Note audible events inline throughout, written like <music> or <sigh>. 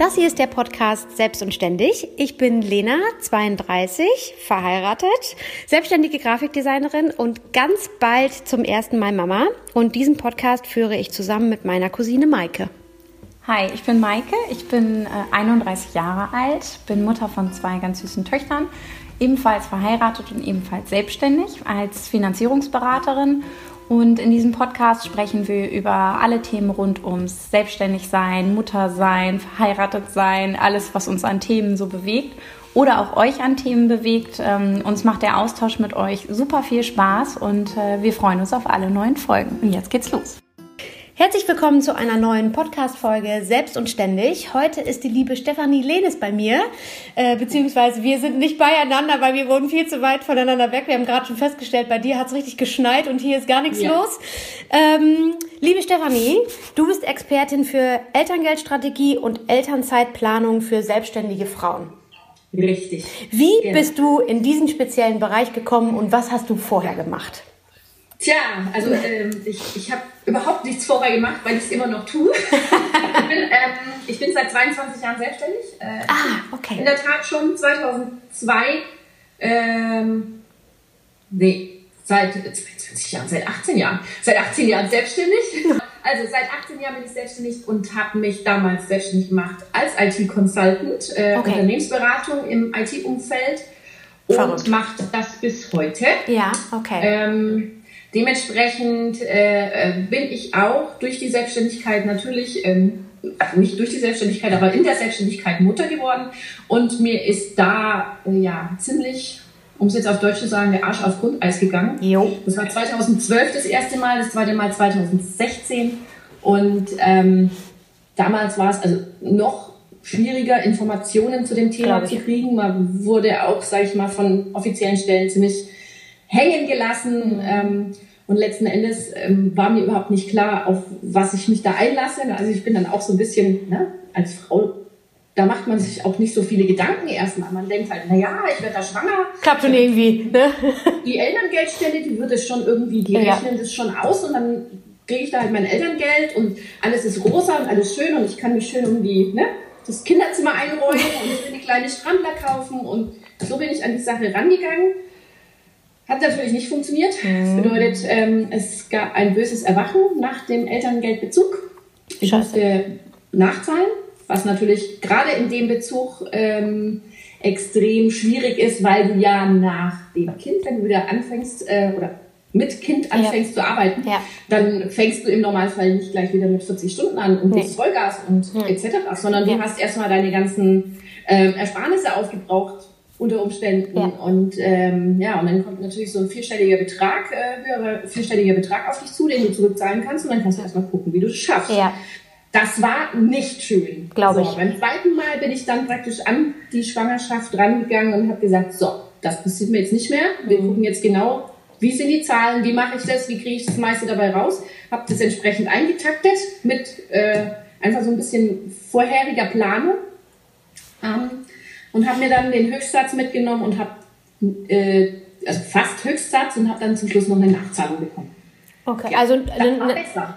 Das hier ist der Podcast Selbst und Ständig. Ich bin Lena, 32, verheiratet, selbstständige Grafikdesignerin und ganz bald zum ersten Mal Mama. Und diesen Podcast führe ich zusammen mit meiner Cousine Maike. Hi, ich bin Maike, ich bin äh, 31 Jahre alt, bin Mutter von zwei ganz süßen Töchtern, ebenfalls verheiratet und ebenfalls selbstständig als Finanzierungsberaterin und in diesem Podcast sprechen wir über alle Themen rund ums Selbstständigsein, Muttersein, verheiratet sein, alles, was uns an Themen so bewegt oder auch euch an Themen bewegt. Ähm, uns macht der Austausch mit euch super viel Spaß und äh, wir freuen uns auf alle neuen Folgen. Und jetzt geht's los. Herzlich willkommen zu einer neuen Podcast-Folge Selbst und Ständig. Heute ist die liebe Stefanie Lehnes bei mir, äh, beziehungsweise wir sind nicht beieinander, weil wir wohnen viel zu weit voneinander weg. Wir haben gerade schon festgestellt, bei dir hat es richtig geschneit und hier ist gar nichts ja. los. Ähm, liebe Stefanie, du bist Expertin für Elterngeldstrategie und Elternzeitplanung für selbstständige Frauen. Richtig. Wie genau. bist du in diesen speziellen Bereich gekommen und was hast du vorher gemacht? Tja, also ähm, ich, ich habe überhaupt nichts vorher gemacht, weil ich es immer noch tue. <laughs> ich, bin, ähm, ich bin seit 22 Jahren selbstständig. Äh, ah, okay. In der Tat schon 2002, ähm, nee, seit 22 Jahren, seit 18 Jahren, seit 18 Jahren selbstständig. <laughs> Also seit 18 Jahren bin ich selbstständig und habe mich damals selbstständig gemacht als IT-Consultant, äh, okay. Unternehmensberatung im IT-Umfeld und mache das bis heute. Ja, okay. Ähm, Dementsprechend äh, äh, bin ich auch durch die Selbstständigkeit natürlich, ähm, nicht durch die Selbstständigkeit, aber in der Selbstständigkeit Mutter geworden. Und mir ist da äh, ja ziemlich, um es jetzt auf Deutsch zu sagen, der Arsch auf Grundeis gegangen. Jo. Das war 2012 das erste Mal, das zweite Mal 2016. Und ähm, damals war es also noch schwieriger, Informationen zu dem Thema zu kriegen. Man wurde auch, sage ich mal, von offiziellen Stellen ziemlich hängen gelassen. Ähm, und letzten Endes ähm, war mir überhaupt nicht klar, auf was ich mich da einlasse. Also ich bin dann auch so ein bisschen, ne, als Frau, da macht man sich auch nicht so viele Gedanken erstmal. Man denkt halt, na ja, ich werde da schwanger. Klappt schon irgendwie, ne? <laughs> Die Elterngeldstelle, die wird es schon irgendwie, die ja. rechnen das schon aus und dann kriege ich da halt mein Elterngeld und alles ist rosa und alles schön und ich kann mich schön irgendwie, ne, das Kinderzimmer einräumen und eine kleine Strandler kaufen und so bin ich an die Sache rangegangen hat natürlich nicht funktioniert. Mhm. Das bedeutet, ähm, es gab ein böses Erwachen nach dem Elterngeldbezug. Ich Scheiße. musste nachzahlen, was natürlich gerade in dem Bezug ähm, extrem schwierig ist, weil du ja nach dem Kind, wenn du wieder anfängst äh, oder mit Kind anfängst ja. zu arbeiten, ja. dann fängst du im Normalfall nicht gleich wieder mit 40 Stunden an und nee. Vollgas und mhm. etc., sondern du hast erstmal deine ganzen ähm, Ersparnisse aufgebraucht unter Umständen. Ja. Und ähm, ja, und dann kommt natürlich so ein vierstelliger Betrag, äh, höherer vierstelliger Betrag auf dich zu, den du zurückzahlen kannst und dann kannst du erstmal gucken, wie du es schaffst. Ja. Das war nicht schön. Glaube so, ich. Beim zweiten Mal bin ich dann praktisch an die Schwangerschaft rangegangen und habe gesagt, so, das passiert mir jetzt nicht mehr. Wir mhm. gucken jetzt genau, wie sind die Zahlen, wie mache ich das, wie kriege ich das meiste dabei raus. Habe das entsprechend eingetaktet mit äh, einfach so ein bisschen vorheriger Planung. Ähm, und habe mir dann den Höchstsatz mitgenommen und habe äh, also fast Höchstsatz und habe dann zum Schluss noch eine Nachzahlung bekommen. Okay, ja, also eine,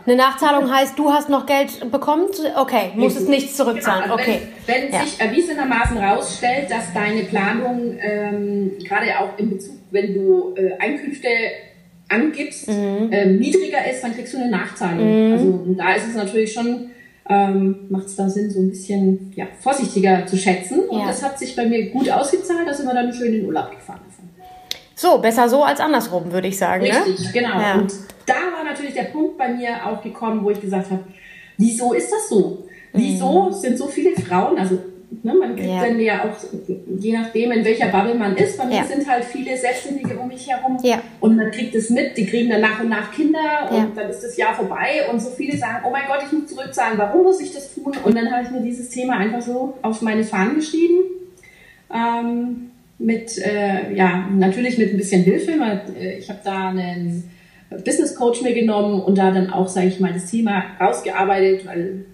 eine, Nachzahlung heißt, du hast noch Geld bekommen? Okay, musst es nichts zurückzahlen. Genau, also okay. Wenn, wenn ja. sich erwiesenermaßen herausstellt, dass deine Planung ähm, gerade auch in Bezug, wenn du äh, Einkünfte angibst, mhm. ähm, niedriger ist, dann kriegst du eine Nachzahlung. Mhm. Also da ist es natürlich schon ähm, macht es da Sinn, so ein bisschen ja, vorsichtiger zu schätzen. Und ja. das hat sich bei mir gut ausgezahlt, da sind wir dann schön in den Urlaub gefahren. So, besser so als andersrum, würde ich sagen. Ne? Richtig, ne? genau. Ja. Und da war natürlich der Punkt bei mir auch gekommen, wo ich gesagt habe, wieso ist das so? Wieso mhm. sind so viele Frauen, also Ne, man kriegt ja. dann ja auch, je nachdem, in welcher Bubble man ist, bei mir ja. sind halt viele Selbstständige um mich herum ja. und man kriegt es mit, die kriegen dann nach und nach Kinder und dann ist das Jahr vorbei und so viele sagen, oh mein Gott, ich muss zurückzahlen, warum muss ich das tun? Und dann habe ich mir dieses Thema einfach so auf meine Fahnen geschrieben. Ähm, mit, äh, ja, natürlich mit ein bisschen Hilfe, weil äh, ich habe da einen Business Coach mir genommen und da dann auch, sage ich mal, das Thema rausgearbeitet, weil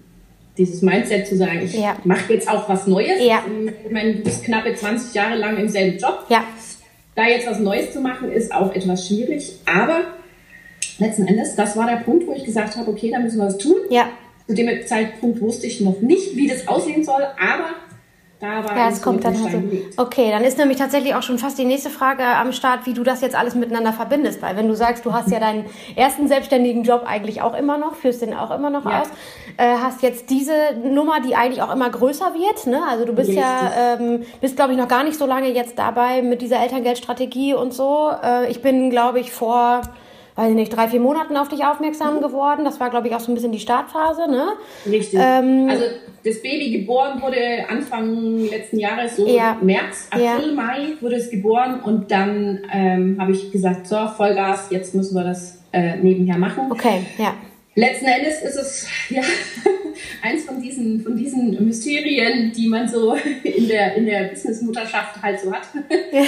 dieses Mindset zu sagen, ich ja. mache jetzt auch was Neues. Ja. Ich meine, du bist knappe 20 Jahre lang im selben Job. Ja. Da jetzt was Neues zu machen, ist auch etwas schwierig. Aber letzten Endes, das war der Punkt, wo ich gesagt habe, okay, da müssen wir was tun. Ja. Zu dem Zeitpunkt wusste ich noch nicht, wie das aussehen soll, aber da war ja, es kommt dann halt so. Okay, dann ist nämlich tatsächlich auch schon fast die nächste Frage am Start, wie du das jetzt alles miteinander verbindest. Weil wenn du sagst, du hast ja deinen ersten selbstständigen Job eigentlich auch immer noch, führst den auch immer noch ja. aus, äh, hast jetzt diese Nummer, die eigentlich auch immer größer wird. Ne? Also du bist Richtig. ja, ähm, bist glaube ich noch gar nicht so lange jetzt dabei mit dieser Elterngeldstrategie und so. Äh, ich bin, glaube ich, vor weiß ich nicht, drei, vier Monaten auf dich aufmerksam mhm. geworden. Das war, glaube ich, auch so ein bisschen die Startphase, ne? Richtig. Ähm, also das Baby geboren wurde Anfang letzten Jahres, so ja. März, April, ja. Mai wurde es geboren und dann ähm, habe ich gesagt, so, Vollgas, jetzt müssen wir das äh, nebenher machen. Okay, ja. Letzten Endes ist es ja <laughs> eins von diesen, von diesen Mysterien, die man so <laughs> in der, in der Businessmutterschaft halt so hat. <laughs> Ja.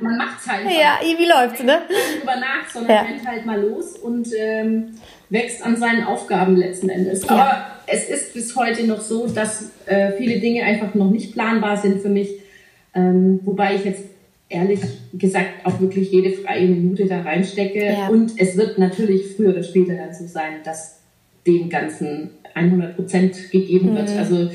man macht es halt. Ja, wie läuft's, ne? Nicht drüber nach, sondern ja. rennt halt mal los und ähm, wächst an seinen Aufgaben letzten Endes. Ja. Aber es ist bis heute noch so, dass äh, viele Dinge einfach noch nicht planbar sind für mich. Ähm, wobei ich jetzt ehrlich gesagt auch wirklich jede freie Minute da reinstecke. Ja. Und es wird natürlich früher oder später dann so sein, dass dem Ganzen 100 Prozent gegeben wird. Mhm. Also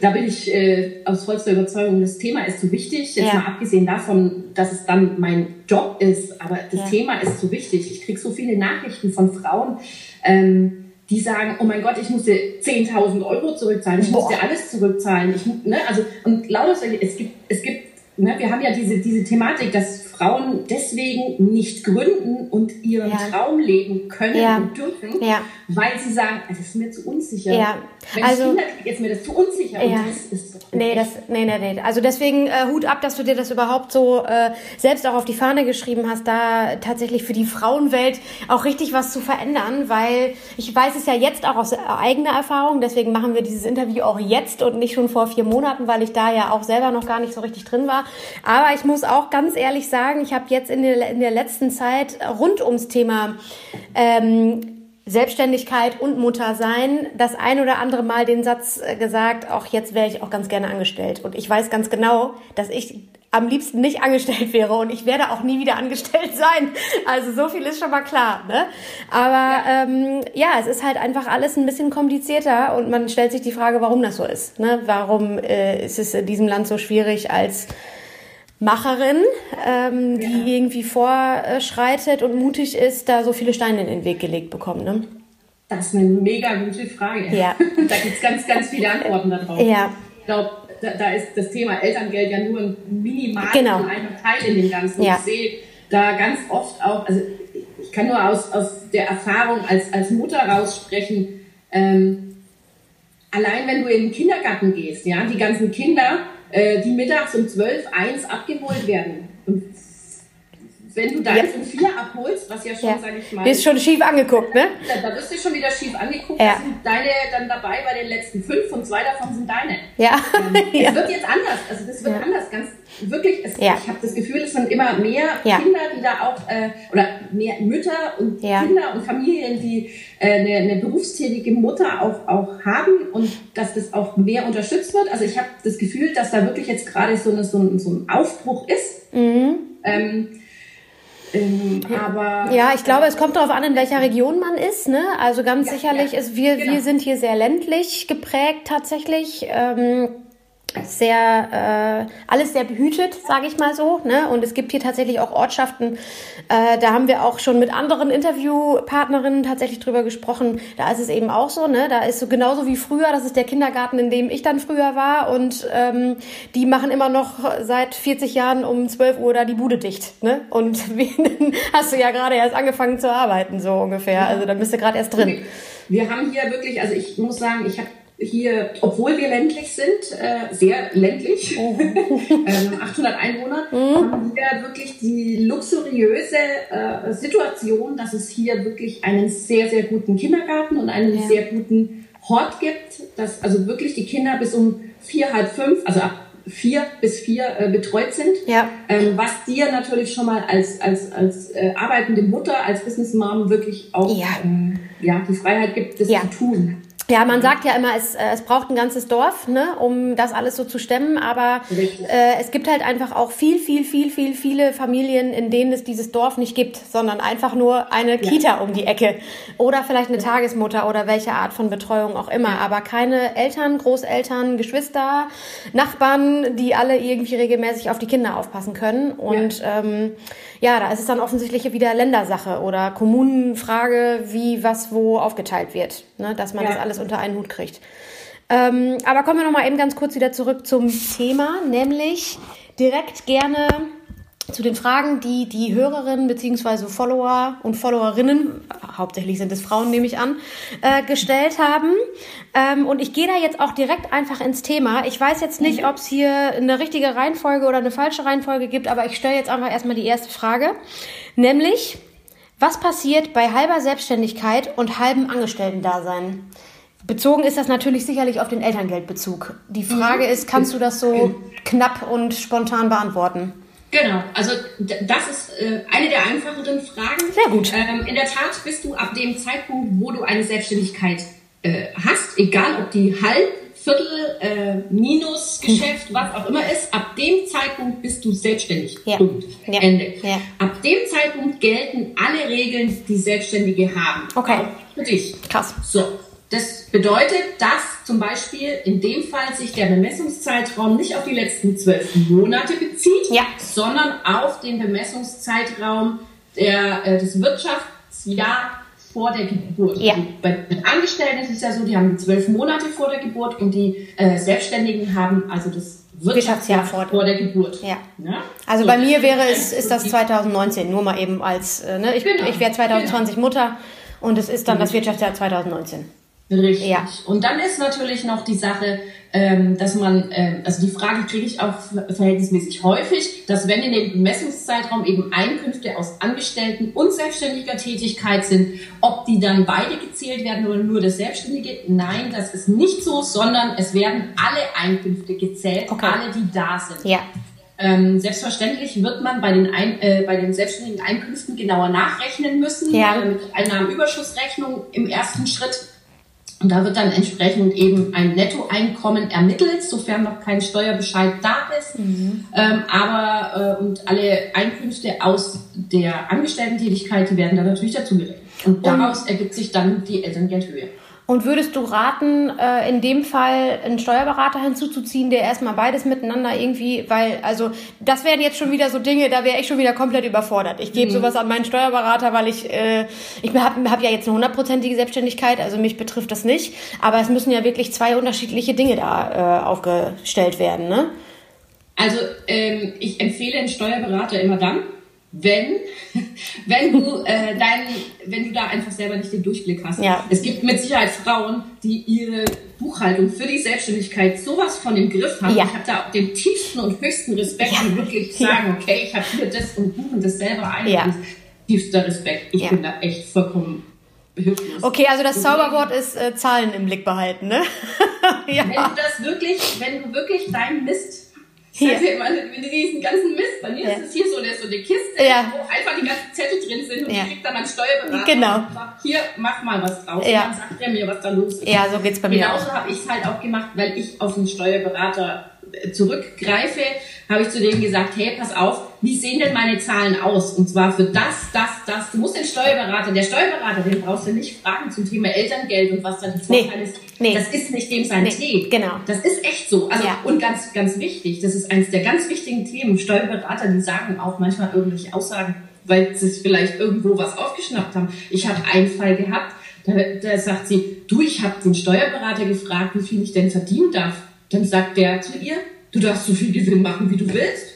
da bin ich äh, aus vollster Überzeugung, das Thema ist so wichtig. Jetzt ja. mal abgesehen davon, dass es dann mein Job ist, aber das ja. Thema ist so wichtig. Ich kriege so viele Nachrichten von Frauen, ähm, die sagen, oh mein Gott, ich musste 10.000 Euro zurückzahlen, ich Boah. musste alles zurückzahlen. Ich, ne, also, und lauter solche, es gibt, es gibt ne, wir haben ja diese, diese Thematik, dass Frauen deswegen nicht gründen und ihren ja. Traum leben können ja. und dürfen, ja. weil sie sagen, es ist mir zu unsicher. Ja. Wenn also, ich Kinder kriege, ist mir das zu unsicher. Ja. Und das ist doch nee, das, nee, nee, nee. Also deswegen äh, Hut ab, dass du dir das überhaupt so äh, selbst auch auf die Fahne geschrieben hast, da tatsächlich für die Frauenwelt auch richtig was zu verändern, weil ich weiß es ja jetzt auch aus eigener Erfahrung, deswegen machen wir dieses Interview auch jetzt und nicht schon vor vier Monaten, weil ich da ja auch selber noch gar nicht so richtig drin war. Aber ich muss auch ganz ehrlich sagen, ich habe jetzt in der, in der letzten Zeit rund ums Thema ähm, Selbstständigkeit und Muttersein das ein oder andere Mal den Satz äh, gesagt, auch jetzt wäre ich auch ganz gerne angestellt. Und ich weiß ganz genau, dass ich am liebsten nicht angestellt wäre und ich werde auch nie wieder angestellt <laughs> sein. Also so viel ist schon mal klar. Ne? Aber ja. Ähm, ja, es ist halt einfach alles ein bisschen komplizierter und man stellt sich die Frage, warum das so ist. Ne? Warum äh, ist es in diesem Land so schwierig als Macherin, ähm, ja. die irgendwie vorschreitet und mutig ist, da so viele Steine in den Weg gelegt bekommen. Ne? Das ist eine mega gute Frage. Ja. <laughs> da gibt es ganz, ganz viele Antworten darauf. Ja. Ich glaube, da, da, ist das Thema Elterngeld ja nur ein minimal genau. Teil in dem Ganzen. Ja. Ich sehe da ganz oft auch, also ich kann nur aus, aus der Erfahrung als, als Mutter raussprechen, ähm, allein wenn du in den Kindergarten gehst, ja, die ganzen Kinder, äh, die mittags um 12, 1 abgeholt werden. Und wenn du deins ja. um 4 abholst, was ja schon, ja. sag ich mal. Bist schon schief angeguckt, ne? Da, da wirst du schon wieder schief angeguckt. Ja. sind deine dann dabei bei den letzten fünf und zwei davon sind deine. Ja. Ähm, <laughs> ja. Es wird jetzt anders. Also das wird anders. Ganz wirklich. Es, ja. Ich habe das Gefühl, es sind immer mehr Kinder, die da auch äh, oder mehr Mütter und Kinder und Familien, die äh, eine, eine berufstätige Mutter auch auch haben und dass das auch mehr unterstützt wird. Also ich habe das Gefühl, dass da wirklich jetzt gerade so, eine, so, ein, so ein Aufbruch ist. Mhm. Ähm, ähm, aber ja, ich glaube, es kommt darauf an, in welcher Region man ist. Ne? Also ganz ja, sicherlich ja, ist wir genau. wir sind hier sehr ländlich geprägt tatsächlich. Ähm, sehr äh, alles sehr behütet, sage ich mal so. Ne? Und es gibt hier tatsächlich auch Ortschaften. Äh, da haben wir auch schon mit anderen Interviewpartnerinnen tatsächlich drüber gesprochen. Da ist es eben auch so. Ne? Da ist so genauso wie früher. Das ist der Kindergarten, in dem ich dann früher war. Und ähm, die machen immer noch seit 40 Jahren um 12 Uhr da die Bude dicht. Ne? Und <laughs> wie, hast du ja gerade erst angefangen zu arbeiten so ungefähr. Also dann bist du gerade erst drin. Wir haben hier wirklich, also ich muss sagen, ich habe hier, obwohl wir ländlich sind, äh, sehr ländlich, oh. <laughs> ähm, 800 Einwohner, mhm. haben wir wirklich die luxuriöse äh, Situation, dass es hier wirklich einen sehr, sehr guten Kindergarten und einen ja. sehr guten Hort gibt, dass also wirklich die Kinder bis um vier, halb fünf, also ab vier bis vier äh, betreut sind, ja. ähm, was dir natürlich schon mal als, als, als äh, arbeitende Mutter, als Business Mom wirklich auch ja. Ähm, ja, die Freiheit gibt, das ja. zu tun. Ja, man sagt ja immer, es, äh, es braucht ein ganzes Dorf, ne, um das alles so zu stemmen. Aber äh, es gibt halt einfach auch viel, viel, viel, viel, viele Familien, in denen es dieses Dorf nicht gibt, sondern einfach nur eine Kita um die Ecke oder vielleicht eine Tagesmutter oder welche Art von Betreuung auch immer. Aber keine Eltern, Großeltern, Geschwister, Nachbarn, die alle irgendwie regelmäßig auf die Kinder aufpassen können. Und ja, ähm, ja da ist es dann offensichtlich wieder Ländersache oder Kommunenfrage, wie was wo aufgeteilt wird, ne, dass man ja. das alles unter einen Hut kriegt. Ähm, aber kommen wir noch mal eben ganz kurz wieder zurück zum Thema, nämlich direkt gerne zu den Fragen, die die Hörerinnen bzw. Follower und Followerinnen, hauptsächlich sind es Frauen, nehme ich an, äh, gestellt haben. Ähm, und ich gehe da jetzt auch direkt einfach ins Thema. Ich weiß jetzt nicht, mhm. ob es hier eine richtige Reihenfolge oder eine falsche Reihenfolge gibt, aber ich stelle jetzt einfach erstmal die erste Frage. Nämlich, was passiert bei halber Selbstständigkeit und halbem Angestellten-Dasein? Bezogen ist das natürlich sicherlich auf den Elterngeldbezug. Die Frage ist, kannst du das so knapp und spontan beantworten? Genau, also das ist äh, eine der einfacheren Fragen. Sehr gut. Ähm, in der Tat bist du ab dem Zeitpunkt, wo du eine Selbstständigkeit äh, hast, egal ob die halb, Viertel, äh, Minusgeschäft, was auch immer ist, ab dem Zeitpunkt bist du selbstständig. Ja. Punkt. Ja. Ende. Ja. Ab dem Zeitpunkt gelten alle Regeln, die Selbstständige haben. Okay. Auch für dich. Krass. So. Das bedeutet, dass zum Beispiel in dem Fall sich der Bemessungszeitraum nicht auf die letzten zwölf Monate bezieht, ja. sondern auf den Bemessungszeitraum der, äh, des Wirtschaftsjahr vor der Geburt. Ja. Bei den Angestellten ist es ja so, die haben zwölf Monate vor der Geburt und die äh, Selbstständigen haben also das Wirtschaftsjahr vor, vor der Geburt. Ja. ja? Also so. bei mir wäre es ist das 2019, nur mal eben als äh, ne? ich, genau. ich wäre 2020 genau. Mutter und es ist dann das Wirtschaftsjahr 2019. Richtig. Ja. Und dann ist natürlich noch die Sache, ähm, dass man, ähm, also die Frage kriege ich auch verhältnismäßig häufig, dass wenn in dem Bemessungszeitraum eben Einkünfte aus Angestellten und selbstständiger Tätigkeit sind, ob die dann beide gezählt werden oder nur das Selbstständige. Nein, das ist nicht so, sondern es werden alle Einkünfte gezählt, okay. alle, die da sind. Ja. Ähm, selbstverständlich wird man bei den, Ein äh, bei den selbstständigen Einkünften genauer nachrechnen müssen, ja. äh, mit Einnahmenüberschussrechnung im ersten Schritt. Und da wird dann entsprechend eben ein Nettoeinkommen ermittelt, sofern noch kein Steuerbescheid da ist. Mhm. Ähm, aber äh, und alle Einkünfte aus der Angestellten-Tätigkeit, die werden dann natürlich dazugerechnet. Und daraus ergibt sich dann die Elterngeldhöhe. Und würdest du raten, äh, in dem Fall einen Steuerberater hinzuzuziehen, der erstmal beides miteinander irgendwie, weil, also das wären jetzt schon wieder so Dinge, da wäre ich schon wieder komplett überfordert. Ich gebe mhm. sowas an meinen Steuerberater, weil ich, äh, ich habe hab ja jetzt eine hundertprozentige Selbstständigkeit, also mich betrifft das nicht. Aber es müssen ja wirklich zwei unterschiedliche Dinge da äh, aufgestellt werden, ne? Also ähm, ich empfehle einen Steuerberater immer dann, wenn, <laughs> wenn du äh, dein, wenn du da einfach selber nicht den Durchblick hast. Ja. Es gibt mit Sicherheit Frauen, die ihre Buchhaltung für die Selbstständigkeit sowas von im Griff haben. Ja. Ich habe da auch den tiefsten und höchsten Respekt, ja. wirklich sagen, okay, ich habe hier das und buchen das selber ein. Ja. Tiefster Respekt. Ich bin da echt vollkommen hilflos. Okay, also das Zauberwort ist äh, Zahlen im Blick behalten, ne? <laughs> ja. Wenn du das wirklich, wenn du wirklich deinen Mist hier. Also, wenn du diesen ganzen Mist, bei mir ja. ist es hier so eine, so eine Kiste, ja. wo einfach die ganzen Zettel drin sind und ja. ich krieg dann meinen Steuerberater genau. und sagt, hier, mach mal was draus. Ja. Und dann sagt er mir, was da los ist. Ja, so geht's bei mir Genauso habe ich es halt auch gemacht, weil ich auf einen Steuerberater zurückgreife, habe ich zu denen gesagt, hey, pass auf, wie sehen denn meine Zahlen aus? Und zwar für das, das, das. Du musst den Steuerberater, der Steuerberater, den brauchst du nicht fragen zum Thema Elterngeld und was da die Vorteile nee. ist. Nee. Das ist nicht dem sein nee. Tee. Genau. Das ist echt so. Also, ja. und ganz, ganz wichtig, das ist eines der ganz wichtigen Themen. Steuerberater, die sagen auch manchmal irgendwelche Aussagen, weil sie vielleicht irgendwo was aufgeschnappt haben. Ich habe einen Fall gehabt, da, da sagt sie, du, ich habe den Steuerberater gefragt, wie viel ich denn verdienen darf. Dann sagt der zu ihr, du darfst so viel Gewinn machen, wie du willst.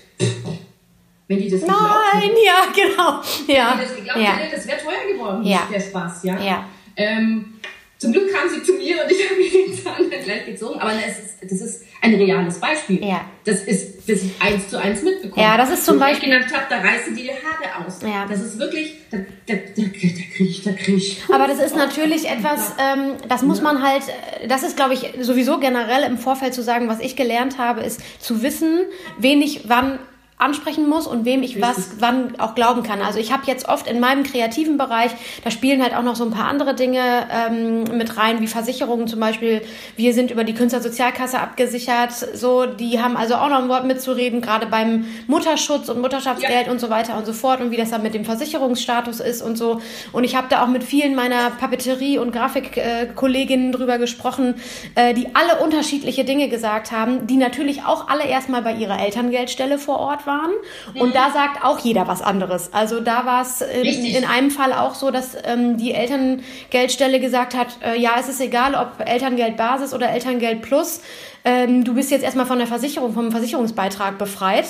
Wenn die das Nein, hätten, ja, genau. Ja. Wenn die das geglaubt ja. hätte, das wäre teuer geworden, ja. der Spaß, ja. ja. Ähm, zum Glück kam sie zu mir und ich habe mir den Zahn dann gleich gezogen. Aber das ist, das ist ein reales Beispiel. Ja. Das ist, das ist eins zu eins mitbekommen. Ja, das ist zum Beispiel. Ich gedacht habe, da reißen die die Haare aus. Ja. Das ist wirklich, da, da, da, da krieg ich, da krieg ich. Aber das ist natürlich etwas, ähm, das muss man halt, das ist, glaube ich, sowieso generell im Vorfeld zu sagen, was ich gelernt habe, ist zu wissen, wen ich wann ansprechen muss und wem ich was wann auch glauben kann. Also ich habe jetzt oft in meinem kreativen Bereich, da spielen halt auch noch so ein paar andere Dinge ähm, mit rein, wie Versicherungen zum Beispiel. Wir sind über die Künstlersozialkasse abgesichert, so die haben also auch noch ein Wort mitzureden, gerade beim Mutterschutz und Mutterschaftsgeld ja. und so weiter und so fort und wie das dann mit dem Versicherungsstatus ist und so. Und ich habe da auch mit vielen meiner Papeterie- und Grafikkolleginnen drüber gesprochen, äh, die alle unterschiedliche Dinge gesagt haben, die natürlich auch alle erstmal bei ihrer Elterngeldstelle vor Ort waren. Und mhm. da sagt auch jeder was anderes. Also da war es in, in, einem Fall auch so, dass ähm, die Elterngeldstelle gesagt hat, äh, ja, es ist egal, ob Elterngeldbasis oder Elterngeld Plus. Ähm, du bist jetzt erstmal von der Versicherung, vom Versicherungsbeitrag befreit.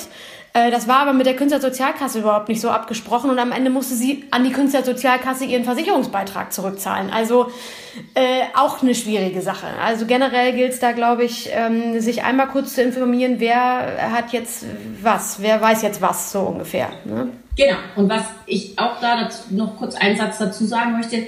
Äh, das war aber mit der Künstlersozialkasse überhaupt nicht so abgesprochen und am Ende musste sie an die Künstlersozialkasse ihren Versicherungsbeitrag zurückzahlen. Also äh, auch eine schwierige Sache. Also generell gilt es da, glaube ich, ähm, sich einmal kurz zu informieren, wer hat jetzt was, wer weiß jetzt was, so ungefähr. Ne? Genau. Und was ich auch da noch kurz einen Satz dazu sagen möchte,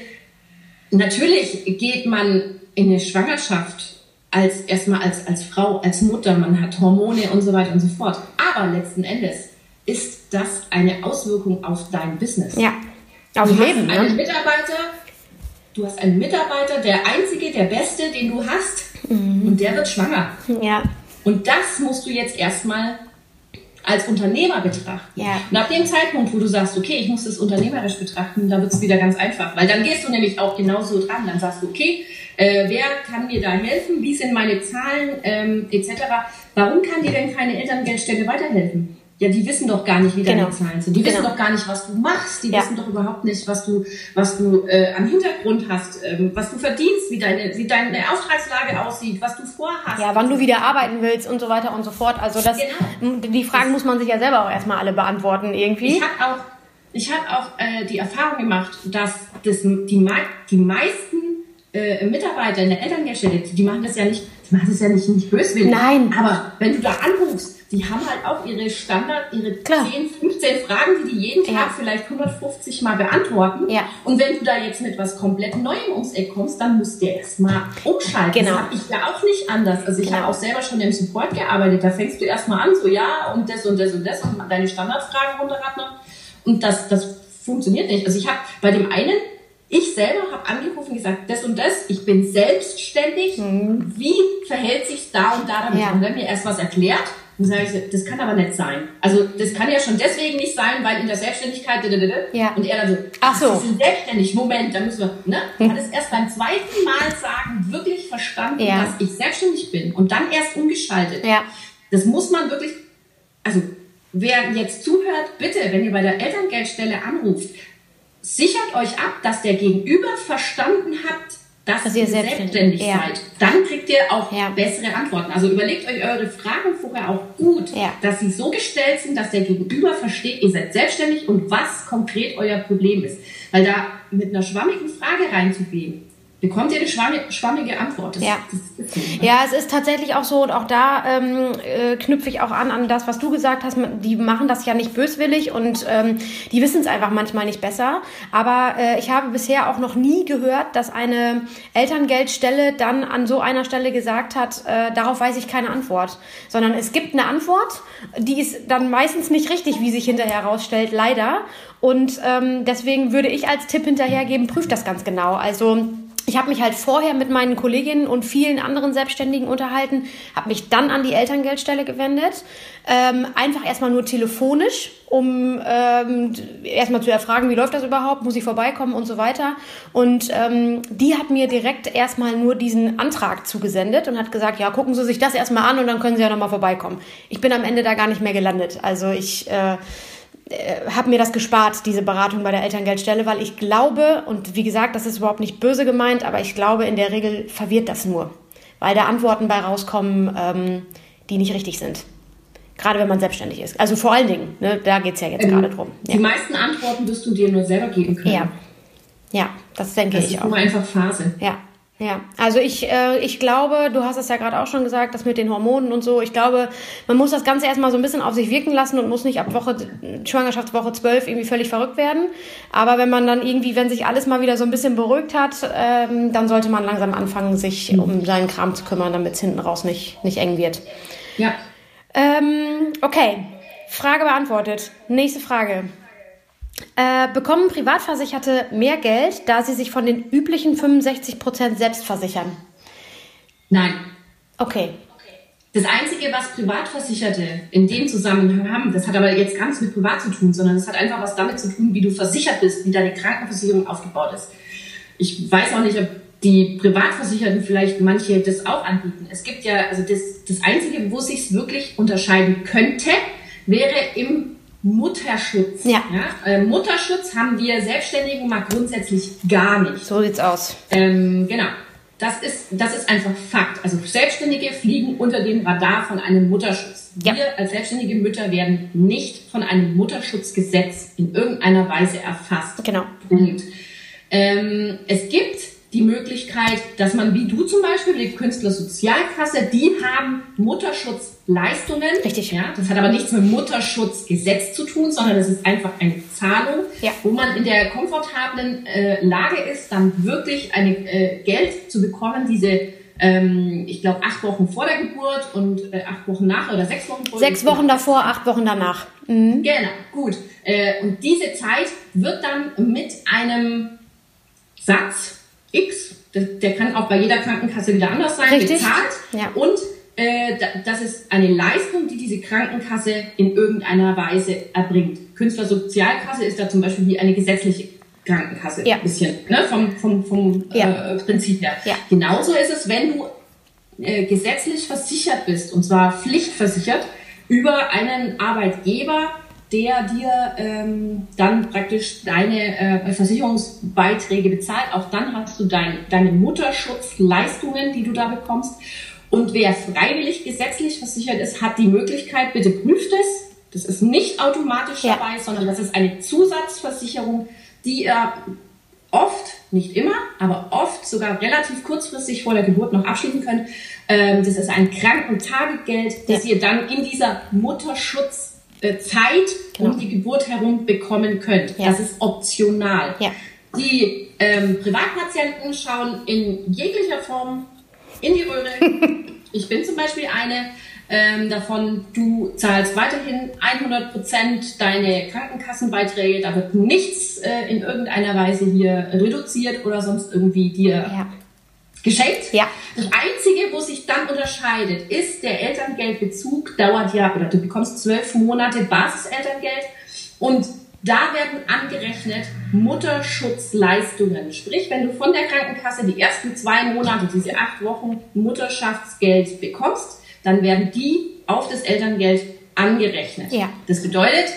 natürlich geht man in eine Schwangerschaft als erstmal als, als Frau, als Mutter, man hat Hormone und so weiter und so fort. Aber letzten Endes ist das eine Auswirkung auf dein Business. Ja, auf du Leben. Hast einen ne? Mitarbeiter, du hast einen Mitarbeiter, der einzige, der beste, den du hast, mhm. und der wird schwanger. Ja. Und das musst du jetzt erstmal als Unternehmer betrachten. Ja. Und ab dem Zeitpunkt, wo du sagst, okay, ich muss das unternehmerisch betrachten, da wird es wieder ganz einfach. Weil dann gehst du nämlich auch genauso dran. Dann sagst du, okay, äh, wer kann mir da helfen? Wie sind meine Zahlen ähm, etc.? Warum kann dir denn keine Elterngeldstelle weiterhelfen? Ja, die wissen doch gar nicht, wie deine genau. Zahlen sind. Die genau. wissen doch gar nicht, was du machst. Die ja. wissen doch überhaupt nicht, was du, was du äh, am Hintergrund hast, ähm, was du verdienst, wie deine, wie deine Auftragslage aussieht, was du vorhast. Ja, wann du wieder arbeiten willst und so weiter und so fort. Also das, genau. die Fragen das muss man sich ja selber auch erstmal alle beantworten irgendwie. Ich habe auch, ich habe auch äh, die Erfahrung gemacht, dass das, die, die meisten äh, Mitarbeiter in der Elterngeldstelle, die machen das ja nicht, die machen das ja nicht, nicht böswillig. Nein. Aber wenn du da anrufst, die haben halt auch ihre Standard, ihre Klar. 10, 15 Fragen, die die jeden Tag ja. vielleicht 150 Mal beantworten. Ja. Und wenn du da jetzt mit was komplett Neuem ums Eck kommst, dann musst du erstmal umschalten. Genau. Das habe ich ja auch nicht anders. Also ich genau. habe auch selber schon im Support gearbeitet. Da fängst du erstmal an, so ja, und das und das und das und deine Standardfragen runterraten. Und das, das funktioniert nicht. Also ich habe bei dem einen ich selber habe angerufen und gesagt, das und das, ich bin selbstständig. Mhm. Wie verhält sich da und da damit? Ja. Und dann mir erst was erklärt. Und sage ich, das kann aber nicht sein. Also das kann ja schon deswegen nicht sein, weil in der Selbstständigkeit ja. und er dann so, ach so, Sie sind selbstständig. Moment, dann müssen wir, ne? Hm. Hat es erst beim zweiten Mal sagen wirklich verstanden, ja. dass ich selbstständig bin und dann erst umgeschaltet. Ja. Das muss man wirklich, also wer jetzt zuhört, bitte, wenn ihr bei der Elterngeldstelle anruft, sichert euch ab, dass der Gegenüber verstanden hat, dass, dass ihr selbstständig, ja. seid. Dann kriegt ihr auch ja. bessere Antworten. Also überlegt euch eure Fragen vorher auch gut, ja. dass sie so gestellt sind, dass der Gegenüber versteht, ihr seid selbstständig und was konkret euer Problem ist. Weil da mit einer schwammigen Frage reinzugehen, bekommt ihr eine schwammige Antwort. Das, ja. Das so, ne? ja, es ist tatsächlich auch so und auch da ähm, äh, knüpfe ich auch an an das, was du gesagt hast. Die machen das ja nicht böswillig und ähm, die wissen es einfach manchmal nicht besser. Aber äh, ich habe bisher auch noch nie gehört, dass eine Elterngeldstelle dann an so einer Stelle gesagt hat, äh, darauf weiß ich keine Antwort, sondern es gibt eine Antwort, die ist dann meistens nicht richtig, wie sich hinterher herausstellt, leider. Und ähm, deswegen würde ich als Tipp hinterhergeben, prüft das ganz genau. Also ich habe mich halt vorher mit meinen Kolleginnen und vielen anderen Selbstständigen unterhalten, habe mich dann an die Elterngeldstelle gewendet, ähm, einfach erstmal nur telefonisch, um ähm, erstmal zu erfragen, wie läuft das überhaupt, muss ich vorbeikommen und so weiter. Und ähm, die hat mir direkt erstmal nur diesen Antrag zugesendet und hat gesagt, ja, gucken Sie sich das erstmal an und dann können Sie ja nochmal vorbeikommen. Ich bin am Ende da gar nicht mehr gelandet. Also ich äh, äh, habe mir das gespart, diese Beratung bei der Elterngeldstelle, weil ich glaube, und wie gesagt, das ist überhaupt nicht böse gemeint, aber ich glaube, in der Regel verwirrt das nur, weil da Antworten bei rauskommen, ähm, die nicht richtig sind. Gerade wenn man selbstständig ist. Also vor allen Dingen, ne, da geht es ja jetzt ähm, gerade drum. Ja. Die meisten Antworten wirst du dir nur selber geben können. Ja, ja das denke das ich auch. Das ist nur einfach Phase. Ja, ja, also ich, äh, ich glaube, du hast es ja gerade auch schon gesagt, das mit den Hormonen und so. Ich glaube, man muss das Ganze erstmal so ein bisschen auf sich wirken lassen und muss nicht ab Woche, Schwangerschaftswoche 12 irgendwie völlig verrückt werden. Aber wenn man dann irgendwie, wenn sich alles mal wieder so ein bisschen beruhigt hat, ähm, dann sollte man langsam anfangen, sich um seinen Kram zu kümmern, damit es hinten raus nicht, nicht eng wird. Ja. Ähm, okay. Frage beantwortet. Nächste Frage. Äh, bekommen Privatversicherte mehr Geld, da sie sich von den üblichen 65% selbst versichern? Nein. Okay. Das Einzige, was Privatversicherte in dem Zusammenhang haben, das hat aber jetzt gar nichts mit privat zu tun, sondern es hat einfach was damit zu tun, wie du versichert bist, wie deine Krankenversicherung aufgebaut ist. Ich weiß auch nicht, ob die Privatversicherten vielleicht manche das auch anbieten. Es gibt ja, also das, das Einzige, wo sich wirklich unterscheiden könnte, wäre im Mutterschutz. Ja. ja? Äh, Mutterschutz haben wir Selbstständigen mal grundsätzlich gar nicht. So sieht's aus. Ähm, genau. Das ist, das ist einfach Fakt. Also Selbstständige fliegen unter dem Radar von einem Mutterschutz. Ja. Wir als selbstständige Mütter werden nicht von einem Mutterschutzgesetz in irgendeiner Weise erfasst. Genau. Punkt. Ähm, es gibt die Möglichkeit, dass man, wie du zum Beispiel, die Künstlersozialkasse, die haben Mutterschutzleistungen. Richtig. Ja, das hat aber nichts mit Mutterschutzgesetz zu tun, sondern das ist einfach eine Zahlung, Ja. wo man in der komfortablen äh, Lage ist, dann wirklich eine äh, Geld zu bekommen, diese ähm, ich glaube, acht Wochen vor der Geburt und äh, acht Wochen nach oder sechs Wochen vor der Sechs. Wochen davor, acht Wochen danach. Mhm. Genau, gut. Äh, und diese Zeit wird dann mit einem Satz X, der, der kann auch bei jeder Krankenkasse wieder anders sein, Richtig. bezahlt. Ja. Und äh, da- das ist eine Leistung, die diese Krankenkasse in irgendeiner Weise erbringt. Künstlersozialkasse ist da zum Beispiel wie eine gesetzliche Krankenkasse. Ja. Ein bisschen, ne? vom, vom, vom Ja. äh, Prinzip her. Ja. Genauso ist es, wenn du äh, gesetzlich versichert bist, und zwar pflichtversichert, über einen Arbeitgeber, der dir ähm, dann praktisch deine äh, Versicherungsbeiträge bezahlt. Auch dann hast du dein, deine Mutterschutzleistungen, die du da bekommst. Und wer freiwillig gesetzlich versichert ist, hat die Möglichkeit, bitte prüft es. Das ist nicht automatisch Ja. dabei, sondern das ist eine Zusatzversicherung, die ihr oft, nicht immer, aber oft sogar relativ kurzfristig vor der Geburt noch abschließen könnt. Ähm, das ist ein Krankentagegeld, das Ja. ihr dann in dieser Mutterschutzzeit Genau. um die Geburt herum bekommen könnt. Ja. Das ist optional. Ja. Die ähm, Privatpatienten schauen in jeglicher Form in die Röhre. <laughs> ich bin zum Beispiel eine ähm, davon, du zahlst weiterhin 100% deine Krankenkassenbeiträge, da wird nichts äh, in irgendeiner Weise hier reduziert oder sonst irgendwie dir Ja. geschenkt. Ja. Das Einzige, wo sich dann unterscheidet, ist der Elterngeldbezug dauert ja, oder du bekommst zwölf Monate Basiselterngeld und da werden angerechnet Mutterschutzleistungen. Sprich, wenn du von der Krankenkasse die ersten zwei Monate, diese acht Wochen Mutterschaftsgeld bekommst, dann werden die auf das Elterngeld angerechnet. Ja. Das bedeutet,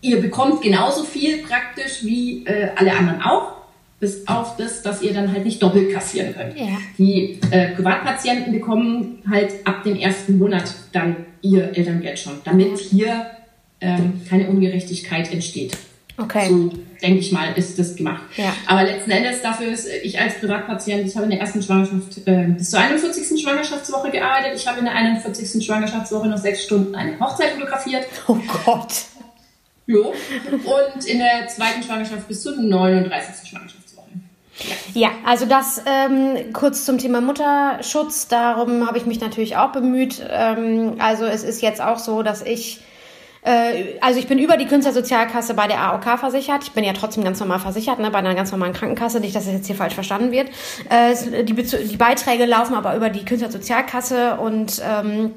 ihr bekommt genauso viel praktisch wie äh, alle anderen auch, bis auf das, dass ihr dann halt nicht doppelt kassieren könnt. Ja. Die äh, Privatpatienten bekommen halt ab dem ersten Monat dann ihr Elterngeld schon, damit hier ähm, keine Ungerechtigkeit entsteht. Okay. So, denke ich mal, ist das gemacht. Ja. Aber letzten Endes dafür ist, äh, ich als Privatpatient, ich habe in der ersten Schwangerschaft äh, bis zur 41. Schwangerschaftswoche gearbeitet. Ich habe in der 41. Schwangerschaftswoche noch sechs Stunden eine Hochzeit fotografiert. <laughs> Oh Gott. Jo. Und in der zweiten Schwangerschaft bis zur 39. Schwangerschaftswoche. Ja, also das ähm, kurz zum Thema Mutterschutz. Darum habe ich mich natürlich auch bemüht. Ähm, also es ist jetzt auch so, dass ich äh, also ich bin über die Künstlersozialkasse bei der AOK versichert. Ich bin ja trotzdem ganz normal versichert, ne, bei einer ganz normalen Krankenkasse. Nicht, dass es jetzt hier falsch verstanden wird. Äh, die, Bezu- die Beiträge laufen aber über die Künstlersozialkasse und ähm,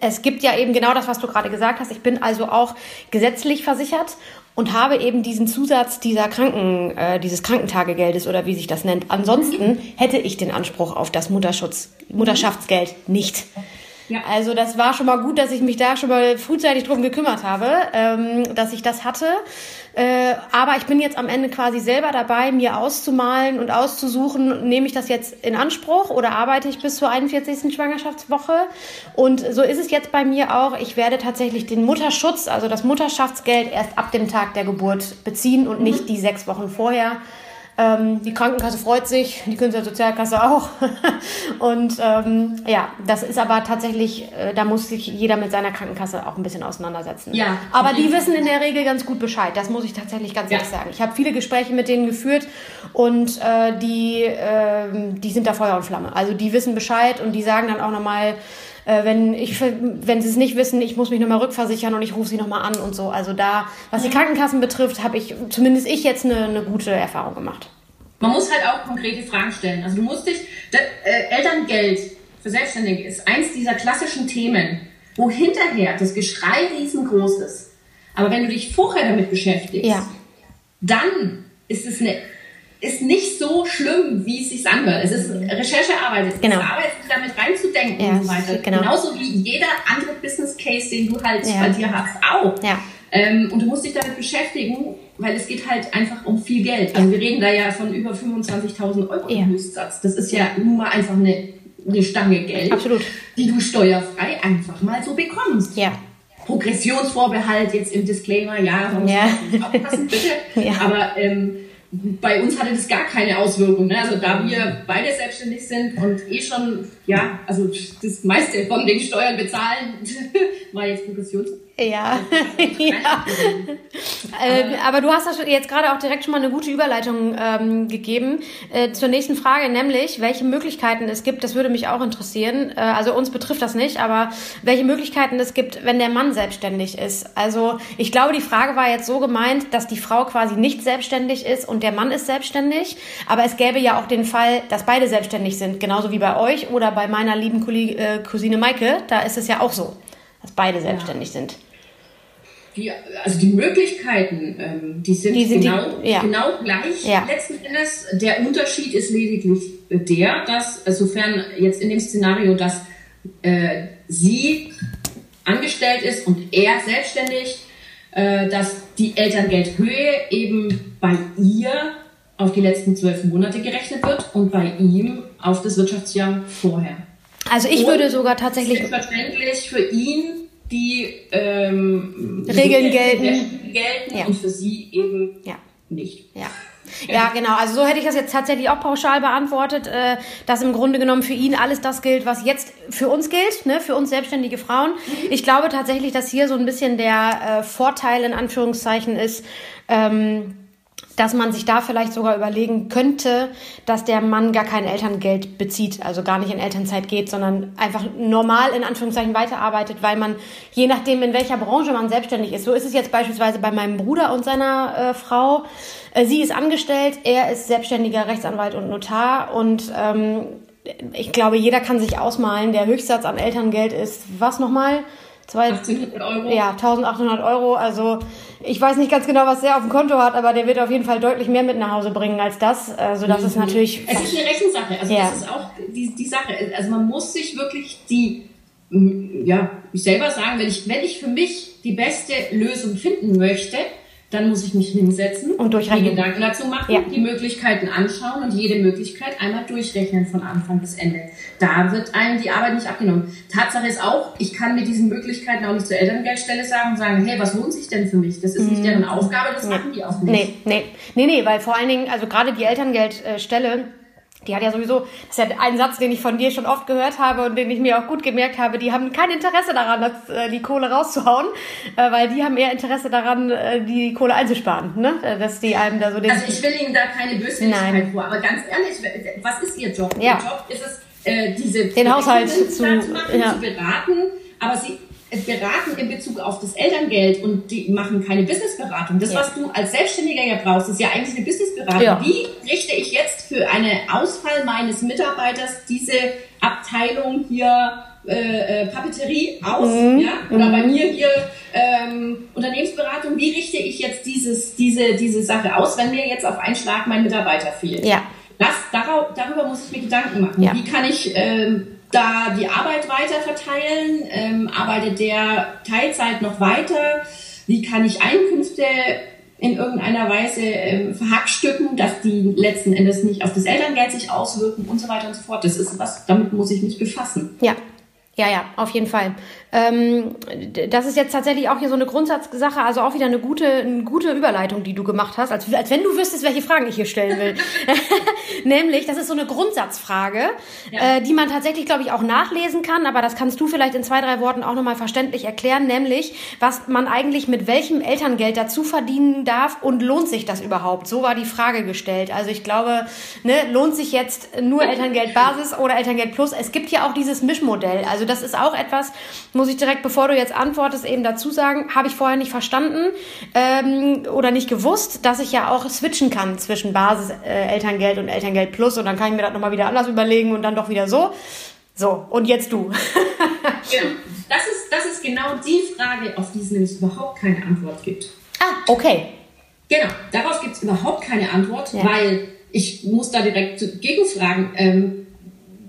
es gibt ja eben genau das, was du gerade gesagt hast. Ich bin also auch gesetzlich versichert und habe eben diesen Zusatz dieser Kranken, äh, dieses Krankentagegeldes oder wie sich das nennt. Ansonsten hätte ich den Anspruch auf das Mutterschutz, Mutterschaftsgeld nicht. Ja. Also das war schon mal gut, dass ich mich da schon mal frühzeitig drum gekümmert habe, ähm, dass ich das hatte. Äh, aber ich bin jetzt am Ende quasi selber dabei, mir auszumalen und auszusuchen, nehme ich das jetzt in Anspruch oder arbeite ich bis zur 41. Schwangerschaftswoche. Und so ist es jetzt bei mir auch. Ich werde tatsächlich den Mutterschutz, also das Mutterschaftsgeld, erst ab dem Tag der Geburt beziehen und nicht die sechs Wochen vorher. Ähm, die Krankenkasse freut sich, die Künstlersozialkasse auch. <laughs> Und ähm, ja, das ist aber tatsächlich, äh, da muss sich jeder mit seiner Krankenkasse auch ein bisschen auseinandersetzen. Ja, aber die wissen in der Regel ganz gut Bescheid. Das muss ich tatsächlich ganz Ja. ehrlich sagen. Ich habe viele Gespräche mit denen geführt und äh, die, ähm, die sind da Feuer und Flamme. Also die wissen Bescheid und die sagen dann auch nochmal, äh, wenn ich, wenn sie es nicht wissen, ich muss mich nochmal rückversichern und ich rufe sie nochmal an und so. Also da, was die Krankenkassen betrifft, habe ich zumindest ich jetzt eine, eine gute Erfahrung gemacht. Man muss halt auch konkrete Fragen stellen. Also du musst dich, das, äh, Elterngeld für Selbstständige ist eins dieser klassischen Themen, wo hinterher das Geschrei riesengroß ist. Aber wenn du dich vorher damit beschäftigst, Ja. dann ist es eine, ist nicht so schlimm, wie es sich anhört. Es ist Recherchearbeit, es Genau. ist Arbeit, sich damit reinzudenken Ja, und so weiter. genau. Genauso wie jeder andere Business Case, den du halt Ja. bei dir hast, auch. Ja. Ähm, und du musst dich damit beschäftigen, weil es geht halt einfach um viel Geld. Also wir reden da ja von über 25.000 Euro Ja. im Höchstsatz. Das ist ja nun mal einfach eine, eine Stange Geld, Absolut. die du steuerfrei einfach mal so bekommst. Ja. Progressionsvorbehalt jetzt im Disclaimer, ja, muss Ja. aufpassen, bitte. <laughs> Ja. Aber ähm, bei uns hatte das gar keine Auswirkung. Ne? Also da wir beide selbstständig sind und eh schon, ja, also das meiste von den Steuern bezahlen, <laughs> war jetzt Progressions. Ja. ja. <laughs> Äh, aber du hast jetzt gerade auch direkt schon mal eine gute Überleitung ähm, gegeben äh, zur nächsten Frage, nämlich welche Möglichkeiten es gibt, das würde mich auch interessieren. Äh, also uns betrifft das nicht, aber welche Möglichkeiten es gibt, wenn der Mann selbstständig ist. Also ich glaube, die Frage war jetzt so gemeint, dass die Frau quasi nicht selbstständig ist und der Mann ist selbstständig. Aber es gäbe ja auch den Fall, dass beide selbstständig sind, genauso wie bei euch oder bei meiner lieben äh, Cousine Maike. Da ist es ja auch so, dass beide selbstständig sind. Die, also die Möglichkeiten, ähm, die sind, Die sind die- genau, ja. genau gleich Ja. letzten Endes. Der Unterschied ist lediglich der, dass, sofern jetzt in dem Szenario, dass äh, sie angestellt ist und er selbstständig, äh, dass die Elterngeldhöhe eben bei ihr auf die letzten zwölf Monate gerechnet wird und bei ihm auf das Wirtschaftsjahr vorher. Also ich Und würde sogar tatsächlich Selbstverständlich für ihn die ähm, Regeln gelten. gelten Ja. und für sie eben Ja. nicht. Ja. <laughs> Ja, genau. Also so hätte ich das jetzt tatsächlich auch pauschal beantwortet, äh, dass im Grunde genommen für ihn alles das gilt, was jetzt für uns gilt, ne, für uns selbstständige Frauen. Ich glaube tatsächlich, dass hier so ein bisschen der äh, Vorteil in Anführungszeichen ist, ähm, dass man sich da vielleicht sogar überlegen könnte, dass der Mann gar kein Elterngeld bezieht, also gar nicht in Elternzeit geht, sondern einfach normal in Anführungszeichen weiterarbeitet, weil man je nachdem, in welcher Branche man selbstständig ist, so ist es jetzt beispielsweise bei meinem Bruder und seiner äh, Frau. Äh, sie ist angestellt, er ist selbstständiger Rechtsanwalt und Notar und ähm, ich glaube, jeder kann sich ausmalen, der Höchstsatz an Elterngeld ist, was nochmal? Zwei, 1800 Euro. ja, 1800 Euro. Also ich weiß nicht ganz genau, was der auf dem Konto hat, aber der wird auf jeden Fall deutlich mehr mit nach Hause bringen als das. Also das ist natürlich. Es ist eine Rechensache. Also Ja. das ist auch die, die Sache. Also man muss sich wirklich die, ja, ich selber sagen, wenn ich, wenn ich für mich die beste Lösung finden möchte, dann muss ich mich hinsetzen Und durchrechnen. mir Gedanken dazu machen, Ja. die Möglichkeiten anschauen und jede Möglichkeit einmal durchrechnen von Anfang bis Ende. Da wird einem die Arbeit nicht abgenommen. Tatsache ist auch, ich kann mit diesen Möglichkeiten auch nicht zur Elterngeldstelle sagen und sagen, hey, was lohnt sich denn für mich? Das ist nicht deren Aufgabe, das machen die auch nicht. Mhm. Nee, nee, nee, nee, weil vor allen Dingen, also gerade die Elterngeldstelle, die hat ja sowieso, das ist ja ein Satz, den ich von dir schon oft gehört habe und den ich mir auch gut gemerkt habe, die haben kein Interesse daran, das, äh, die Kohle rauszuhauen, äh, weil die haben eher Interesse daran, äh, die Kohle einzusparen, ne? Äh, Dass die einem da so den... Also ich will Ihnen da keine Böswilligkeit vor, aber ganz ehrlich, was ist Ihr Job? Ja. Ihr Job ist es, äh, diese Den Haushalt Verrechnungen zu- machen, ja. zu beraten, aber Sie beraten in Bezug auf das Elterngeld und die machen keine Businessberatung. Das, Ja. was du als Selbstständiger ja brauchst, ist ja eigentlich eine Businessberatung. Ja. Wie richte ich jetzt für einen Ausfall meines Mitarbeiters diese Abteilung hier äh, äh, Papeterie aus, Mhm. ja, oder bei mir hier ähm, Unternehmensberatung, wie richte ich jetzt dieses, diese, diese Sache aus, wenn mir jetzt auf einen Schlag mein Mitarbeiter fehlt? Ja. Das, darauf, darüber muss ich mir Gedanken machen. Ja. Wie kann ich ähm, da die Arbeit weiter verteilen? Ähm, arbeitet der Teilzeit noch weiter? Wie kann ich Einkünfte in irgendeiner Weise ähm, verhackstücken, dass die letzten Endes nicht auf das Elterngeld sich auswirken und so weiter und so fort. Das ist was, damit muss ich mich befassen. Ja. Ja, ja, auf jeden Fall. Ähm, das ist jetzt tatsächlich auch hier so eine Grundsatzsache, also auch wieder eine gute, eine gute Überleitung, die du gemacht hast, als, als wenn du wüsstest, welche Fragen ich hier stellen will. <laughs> <laughs> Nämlich, das ist so eine Grundsatzfrage, Ja. äh, die man tatsächlich, glaube ich, auch nachlesen kann, aber das kannst du vielleicht in zwei, drei Worten auch nochmal verständlich erklären, nämlich, was man eigentlich mit welchem Elterngeld dazu verdienen darf und lohnt sich das überhaupt? So war die Frage gestellt. Also ich glaube, ne, lohnt sich jetzt nur Elterngeldbasis oder Elterngeld Plus? Es gibt ja auch dieses Mischmodell. Also Also das ist auch etwas, muss ich direkt, bevor du jetzt antwortest, eben dazu sagen, habe ich vorher nicht verstanden ähm, oder nicht gewusst, dass ich ja auch switchen kann zwischen Basis äh, Elterngeld und Elterngeld Plus und dann kann ich mir das nochmal wieder anders überlegen und dann doch wieder so. So, und jetzt du. <laughs> genau. Das ist, das ist genau die Frage, auf die es nämlich überhaupt keine Antwort gibt. Ah, okay. Genau, darauf gibt es überhaupt keine Antwort, ja. weil ich muss da direkt gegenfragen, ähm,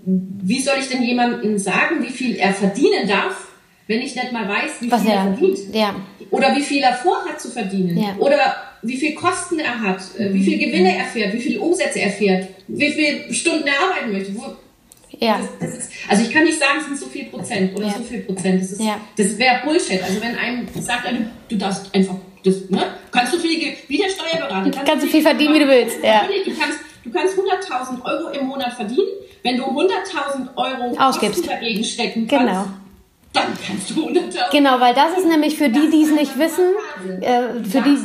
wie soll ich denn jemandem sagen, wie viel er verdienen darf, wenn ich nicht mal weiß, wie Was viel er, er verdient? Ja. Oder wie viel er vorhat zu verdienen? Ja. Oder wie viel Kosten er hat, äh, wie viel Gewinne er fährt, wie viele Umsätze er fährt, wie viele Stunden er arbeiten möchte. Wo, ja. Das, das ist, also ich kann nicht sagen, es sind so viel Prozent oder ja. so viel Prozent. Das, ja. das wäre Bullshit. Also wenn einem sagt, du, du darfst einfach das, ne? Kannst du viel, wie der Steuerberater. Kannst, kannst du viel verdienen, wie du willst. Ja. Du kannst, du kannst 100.000 Euro im Monat verdienen. Wenn du 100.000 Euro ausgibst dagegen stecken kannst, genau. Dann kannst du 100.000 Genau, weil das ist nämlich für die, die es nicht wissen, äh, für die...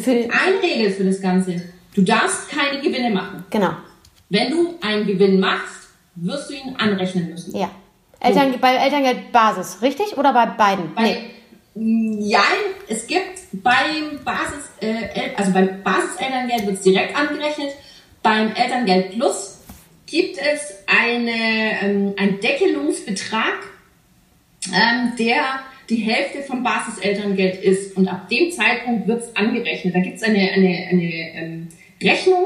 Für eine Regel für das Ganze. Du darfst keine Gewinne machen. Genau. Wenn du einen Gewinn machst, wirst du ihn anrechnen müssen. Ja. Eltern, so. Bei Elterngeldbasis, richtig? Oder bei beiden? Bei, nee. Ja, es gibt beim Basis, äh, also beim Basiselterngeld wird es direkt angerechnet. Beim Elterngeld Plus gibt es eine, ähm, einen Deckelungsbetrag, ähm, der die Hälfte vom Basiselterngeld ist. Und ab dem Zeitpunkt wird es angerechnet. Da gibt es eine, eine, eine ähm, Rechnung,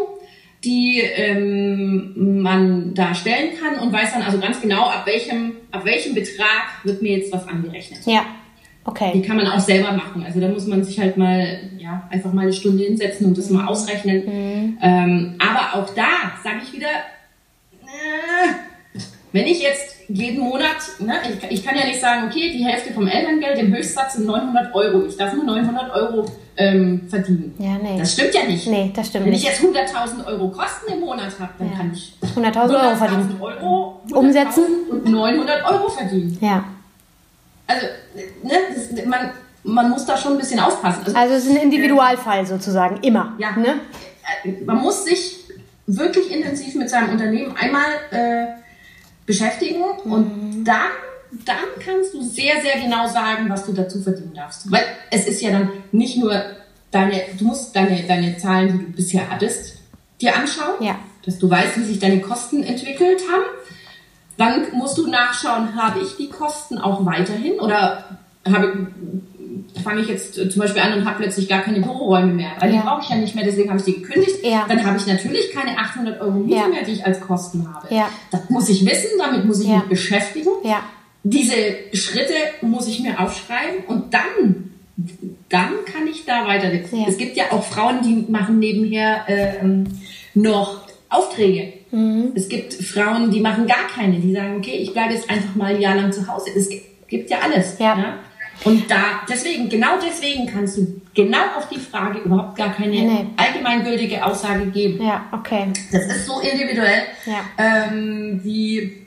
die ähm, man da stellen kann und weiß dann also ganz genau, ab welchem, ab welchem Betrag wird mir jetzt was angerechnet. Ja. Okay. Die kann man auch selber machen. Also da muss man sich halt mal, ja, einfach mal eine Stunde hinsetzen und das mal ausrechnen. Mhm. Ähm, aber auch da sage ich wieder, äh, wenn ich jetzt jeden Monat, ne, ich, ich, kann ja nicht sagen, okay, die Hälfte vom Elterngeld im Höchstsatz sind 900 Euro. Ich darf nur 900 Euro ähm, verdienen. Ja, nee. Das stimmt ja nicht. Nee, das stimmt Wenn nicht. ich jetzt 100.000 Euro Kosten im Monat habe, dann ja. kann ich 100.000 Euro verdienen. Euro, Umsetzen und 900 Euro verdienen. Ja also ne, das, man, man muss da schon ein bisschen aufpassen. Also, also es ist ein Individualfall sozusagen, immer. Ja. Ne? Man muss sich wirklich intensiv mit seinem Unternehmen einmal äh, beschäftigen mhm. und dann, dann kannst du sehr, sehr genau sagen, was du dazu verdienen darfst. Weil es ist ja dann nicht nur deine, du musst deine, deine Zahlen, die du bisher hattest, dir anschauen, ja. dass du weißt, wie sich deine Kosten entwickelt haben dann musst du nachschauen, habe ich die Kosten auch weiterhin oder habe fange ich jetzt zum Beispiel an und habe plötzlich gar keine Büroräume mehr, weil ja. die brauche ich ja nicht mehr, deswegen habe ich die gekündigt. Ja. Dann habe ich natürlich keine 800 Euro Miete ja. mehr, die ich als Kosten habe. Ja. Das muss ich wissen, damit muss ich mich beschäftigen. Ja. Diese Schritte muss ich mir aufschreiben und dann, dann kann ich da weiter. Es gibt ja auch Frauen, die machen nebenher äh, noch Aufträge. Mhm. Es gibt Frauen, die machen gar keine, die sagen, okay, ich bleibe jetzt einfach mal ein Jahr lang zu Hause. Es gibt ja alles. Ja. ja? Und da, deswegen, genau deswegen kannst du genau auf die Frage überhaupt gar keine nee. allgemeingültige Aussage geben. Ja, okay. Das ist so individuell, ja. ähm, wie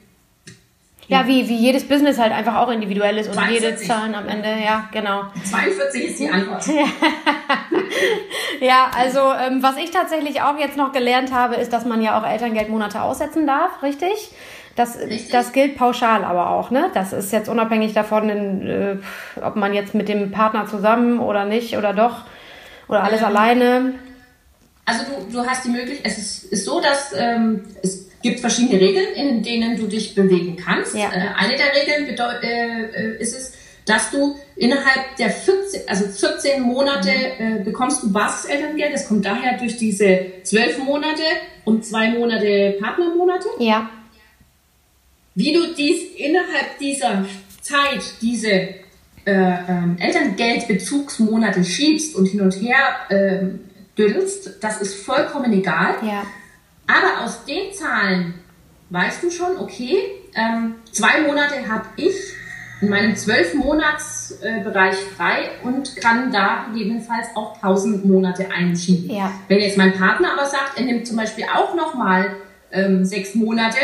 ja, wie, wie jedes Business halt einfach auch individuell ist und 42. jede Zahlen am Ende, ja, genau. 42 ist die Antwort. <laughs> ja, also ähm, was ich tatsächlich auch jetzt noch gelernt habe, ist, dass man ja auch Elterngeldmonate aussetzen darf, richtig? Das, richtig? das gilt pauschal aber auch, ne? Das ist jetzt unabhängig davon, in, äh, ob man jetzt mit dem Partner zusammen oder nicht oder doch oder alles ähm, alleine. Also du, du hast die Möglichkeit, es ist, ist so, dass ähm, es gibt verschiedene Regeln, in denen du dich bewegen kannst. Ja. Äh, eine der Regeln äh, äh, ist es, dass du innerhalb der 14, also 14 Monate äh, bekommst du Basiselterngeld. Das kommt daher durch diese 12 Monate und zwei Monate Partnermonate. Ja. Wie du dies innerhalb dieser Zeit, diese äh, ähm, Elterngeldbezugsmonate schiebst und hin und her äh, dünst, das ist vollkommen egal. Ja. Aber aus den Zahlen weißt du schon, okay, ähm, zwei Monate habe ich in meinem zwölf Monats äh, Bereich frei und kann da gegebenenfalls auch 1000 Monate einschieben. Ja. Wenn jetzt mein Partner aber sagt, er nimmt zum Beispiel auch nochmal ähm, sechs Monate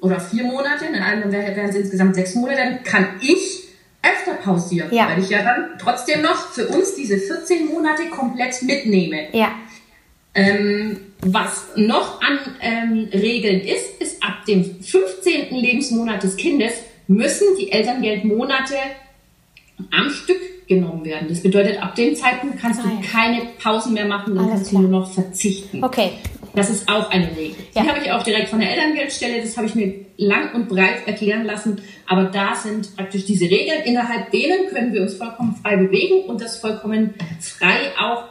oder vier Monate, dann wären es insgesamt sechs Monate, dann kann ich öfter pausieren, ja. weil ich ja dann trotzdem noch für uns diese 14 Monate komplett mitnehme. Ja. Ähm, was noch an ähm, Regeln ist, ist ab dem 15. Lebensmonat des Kindes müssen die Elterngeldmonate am Stück genommen werden. Das bedeutet, ab dem Zeitpunkt kannst du Ah, ja. keine Pausen mehr machen, dann Alles kannst klar. du nur noch verzichten. Okay. Das ist auch eine Regel. Ja. Die habe ich auch direkt von der Elterngeldstelle, das habe ich mir lang und breit erklären lassen. Aber da sind praktisch diese Regeln, innerhalb denen können wir uns vollkommen frei bewegen und das vollkommen frei auch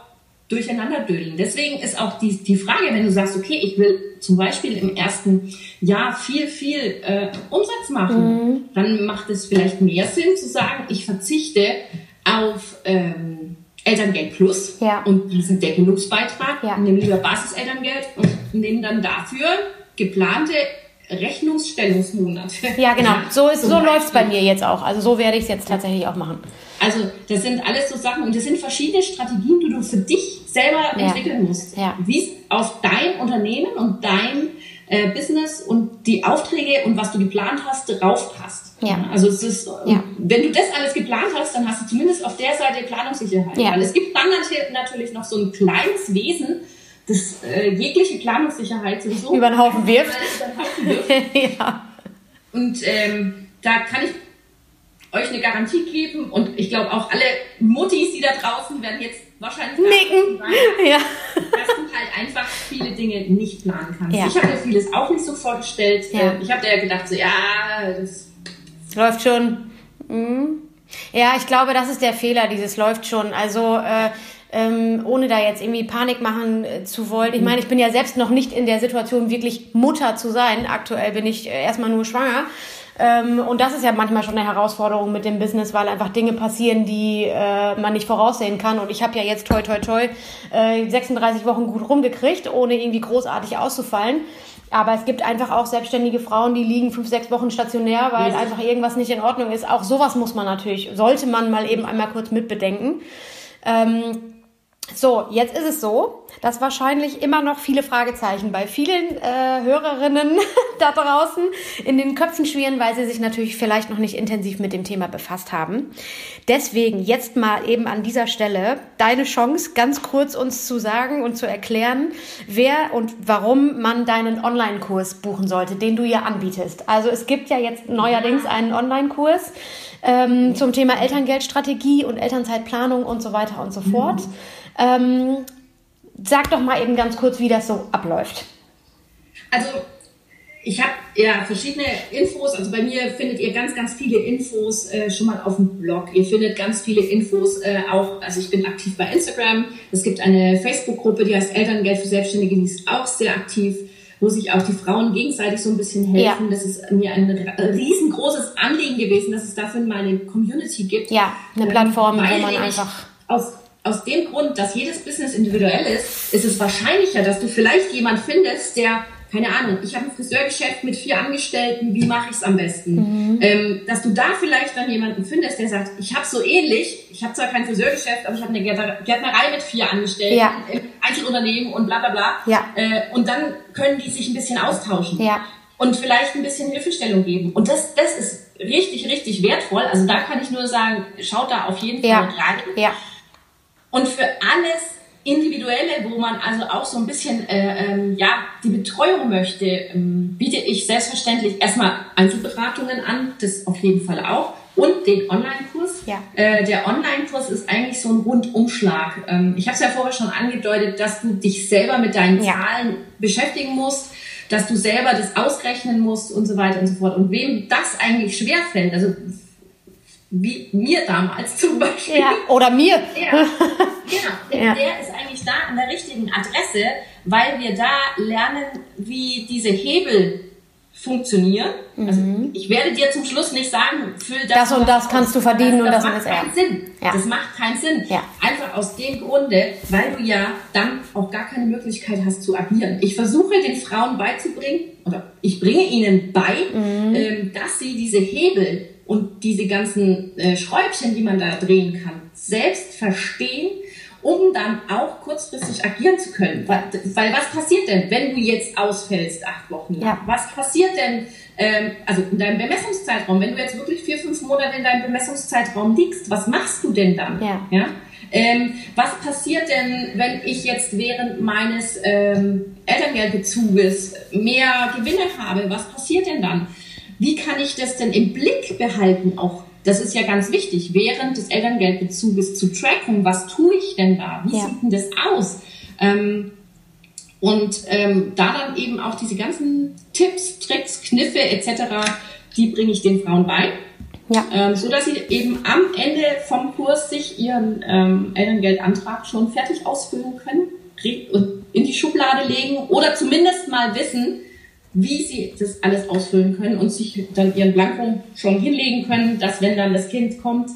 durcheinander dödeln. Deswegen ist auch die, die Frage, wenn du sagst, okay, ich will zum Beispiel im ersten Jahr viel, viel äh, Umsatz machen, dann macht es vielleicht mehr Sinn zu sagen, ich verzichte auf ähm, Elterngeld Plus Ja. und diesen Deckelungsbeitrag, Ja. nehme lieber Basiselterngeld und nehme dann dafür geplante Rechnungsstellungsmonate. Ja, genau. <laughs> So, ist, so läuft's bei Beispiel. mir jetzt auch. Also so werde ich es jetzt tatsächlich auch machen. Also das sind alles so Sachen und das sind verschiedene Strategien, die du für dich selber Ja. entwickeln musst. Ja. Wie es auf dein Unternehmen und dein äh, Business und die Aufträge und was du geplant hast, draufpasst. Ja. Also es ist, Ja. wenn du das alles geplant hast, dann hast du zumindest auf der Seite Planungssicherheit. Ja. Weil es gibt dann nat- natürlich noch so ein kleines Wesen, das äh, jegliche Planungssicherheit sowieso <laughs> Über den Haufen wirft. <laughs> Ja. Und ähm, da kann ich euch eine Garantie geben und ich glaube auch alle Muttis, die da draußen werden jetzt wahrscheinlich Nicken. sagen, <laughs> Ja. dass du halt einfach viele Dinge nicht planen kannst. Ja. Ich habe mir vieles auch nicht so vorgestellt. Ja. Äh, Ich habe da ja gedacht, so ja, das Läuft schon. Mhm. Ja, ich glaube, das ist der Fehler, dieses läuft schon. Also äh, ähm, ohne da jetzt irgendwie Panik machen äh, zu wollen. Ich meine, ich bin ja selbst noch nicht in der Situation, wirklich Mutter zu sein. Aktuell bin ich äh, erstmal nur schwanger. Ähm, und das ist ja manchmal schon eine Herausforderung mit dem Business, weil einfach Dinge passieren, die äh, man nicht voraussehen kann. Und ich habe ja jetzt toi toi toi äh, 36 Wochen gut rumgekriegt, ohne irgendwie großartig auszufallen. Aber es gibt einfach auch selbstständige Frauen, die liegen fünf, sechs Wochen stationär, weil Richtig. einfach irgendwas nicht in Ordnung ist. Auch sowas muss man natürlich, sollte man mal eben einmal kurz mitbedenken. Ähm, so, jetzt ist es so, dass wahrscheinlich immer noch viele Fragezeichen bei vielen äh, Hörerinnen <laughs> da draußen in den Köpfen schwirren, weil sie sich natürlich vielleicht noch nicht intensiv mit dem Thema befasst haben. Deswegen jetzt mal eben an dieser Stelle deine Chance, ganz kurz uns zu sagen und zu erklären, wer und warum man deinen Online-Kurs buchen sollte, den du ja anbietest. Also es gibt ja jetzt neuerdings einen Online-Kurs ähm, zum Thema Elterngeldstrategie und Elternzeitplanung und so weiter und so fort. Ähm, sag doch mal eben ganz kurz, wie das so abläuft. Also, ich habe ja verschiedene Infos. Also bei mir findet ihr ganz, ganz viele Infos äh, schon mal auf dem Blog. Ihr findet ganz viele Infos äh, auch. Also ich bin aktiv bei Instagram. Es gibt eine Facebook-Gruppe, die heißt Elterngeld für Selbstständige. Die ist auch sehr aktiv, wo sich auch die Frauen gegenseitig so ein bisschen helfen. Ja. Das ist mir ein riesengroßes Anliegen gewesen, dass es dafür mal eine Community gibt. Ja, eine Ähm, Plattform, wo weil man einfach. Aus, aus dem Grund, dass jedes Business individuell ist, ist es wahrscheinlicher, dass du vielleicht jemand findest, der, keine Ahnung, ich habe ein Friseurgeschäft mit vier Angestellten, wie mache ich es am besten? Mhm. Ähm, dass du da vielleicht dann jemanden findest, der sagt, ich habe so ähnlich, ich habe zwar kein Friseurgeschäft, aber ich habe eine Gärtner- Gärtnerei mit vier Angestellten, Ja. Einzelunternehmen und bla bla bla. Ja. Äh, und dann können die sich ein bisschen austauschen Ja. und vielleicht ein bisschen Hilfestellung geben. Und das, das ist richtig, richtig wertvoll. Also da kann ich nur sagen, schaut da auf jeden. Fall rein. Und für alles Individuelle, wo man also auch so ein bisschen äh, ähm, ja, die Betreuung möchte, ähm, biete ich selbstverständlich erstmal Einzelberatungen an, das auf jeden Fall auch. Und den Online-Kurs. Ja. Äh, der Online-Kurs ist eigentlich so ein Rundumschlag. Ähm, ich habe es ja vorher schon angedeutet, dass du dich selber mit deinen Ja. Zahlen beschäftigen musst, dass du selber das ausrechnen musst und so weiter und so fort. Und wem das eigentlich schwerfällt, also wie mir damals zum Beispiel, ja. Oder mir. ja, <laughs> genau. Der, Ja. der ist eigentlich da an der richtigen Adresse, weil wir da lernen, wie diese Hebel funktionieren. Also ich werde dir zum Schluss nicht sagen, füll das, Mhm. Das und das kannst du verdienen und das und macht das, ja. keinen Sinn. Ja. Das macht keinen Sinn. Ja. Einfach aus dem Grunde, weil du ja dann auch gar keine Möglichkeit hast zu agieren. Ich versuche den Frauen beizubringen, oder ich bringe ihnen bei, Mhm. ähm, dass sie diese Hebel und diese ganzen äh, Schräubchen, die man da drehen kann, selbst verstehen, um dann auch kurzfristig agieren zu können. Weil, weil was passiert denn, wenn du jetzt ausfällst acht Wochen lang? Ja. Was passiert denn, ähm, also in deinem Bemessungszeitraum, wenn du jetzt wirklich vier, fünf Monate in deinem Bemessungszeitraum liegst, was machst du denn dann? Ja. Ja? Ähm, was passiert denn, wenn ich jetzt während meines ähm, Elterngeldbezuges mehr Gewinne habe? Was passiert denn dann? Wie kann ich das denn im Blick behalten auch? Das ist ja ganz wichtig, während des Elterngeldbezuges zu tracken, was tue ich denn da? Wie ja. sieht denn das aus? Ähm, und ähm, da dann eben auch diese ganzen Tipps, Tricks, Kniffe etc., die bringe ich den Frauen bei. Ja. Ähm, so dass sie eben am Ende vom Kurs sich ihren ähm, Elterngeldantrag schon fertig ausfüllen können und in die Schublade legen oder zumindest mal wissen, wie sie das alles ausfüllen können und sich dann ihren Blanko schon hinlegen können, dass wenn dann das Kind kommt,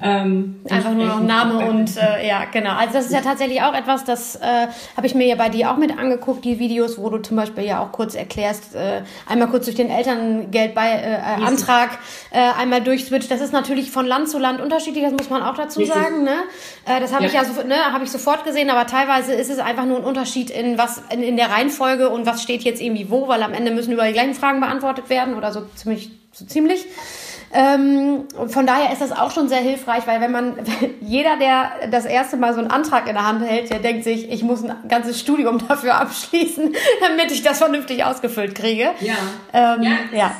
ähm, Einfach nur noch Name und äh, ja, genau. Also das ist ja tatsächlich auch etwas, das äh, habe ich mir ja bei dir auch mit angeguckt, die Videos, wo du zum Beispiel ja auch kurz erklärst, äh, einmal kurz durch den Elterngeldbeiantrag äh, äh, einmal durchswitcht. Das ist natürlich von Land zu Land unterschiedlich, das muss man auch dazu Richtig. sagen. Ne? Äh, das habe ja. ich ja so, ne, habe ich sofort gesehen, aber teilweise ist es einfach nur ein Unterschied in was in, in der Reihenfolge und was steht jetzt irgendwie wo, weil am Ende müssen überall die gleichen Fragen beantwortet werden oder so ziemlich so ziemlich. Ähm, von daher ist das auch schon sehr hilfreich, weil wenn man, <laughs> jeder, der das erste Mal so einen Antrag in der Hand hält, der denkt sich, ich muss ein ganzes Studium <laughs> dafür abschließen, damit ich das vernünftig ausgefüllt kriege. Ja. Ähm, ja, ja.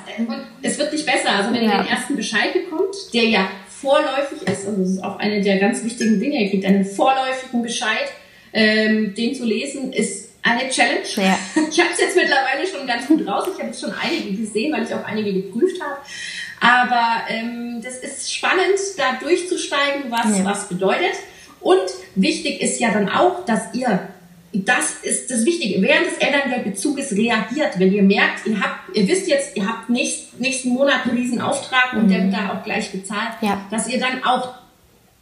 Es, es, wird nicht besser. Also wenn ja. ihr den ersten Bescheid bekommt, der ja vorläufig ist, also das ist auch eine der ganz wichtigen Dinge, ihr kriegt einen vorläufigen Bescheid, ähm, den zu lesen, ist eine Challenge. Ja. <laughs> Ich habe es jetzt mittlerweile schon ganz gut raus. Ich habe jetzt schon einige gesehen, weil ich auch einige geprüft habe. Aber ähm, das ist spannend, da durchzusteigen, was ja. was bedeutet. Und wichtig ist ja dann auch, dass ihr das ist das Wichtige. Während des Elterngeldbezuges reagiert, wenn ihr merkt, ihr habt, ihr wisst jetzt, ihr habt nächst, nächsten Monat einen riesen Auftrag und der wird da auch gleich bezahlt, ja. dass ihr dann auch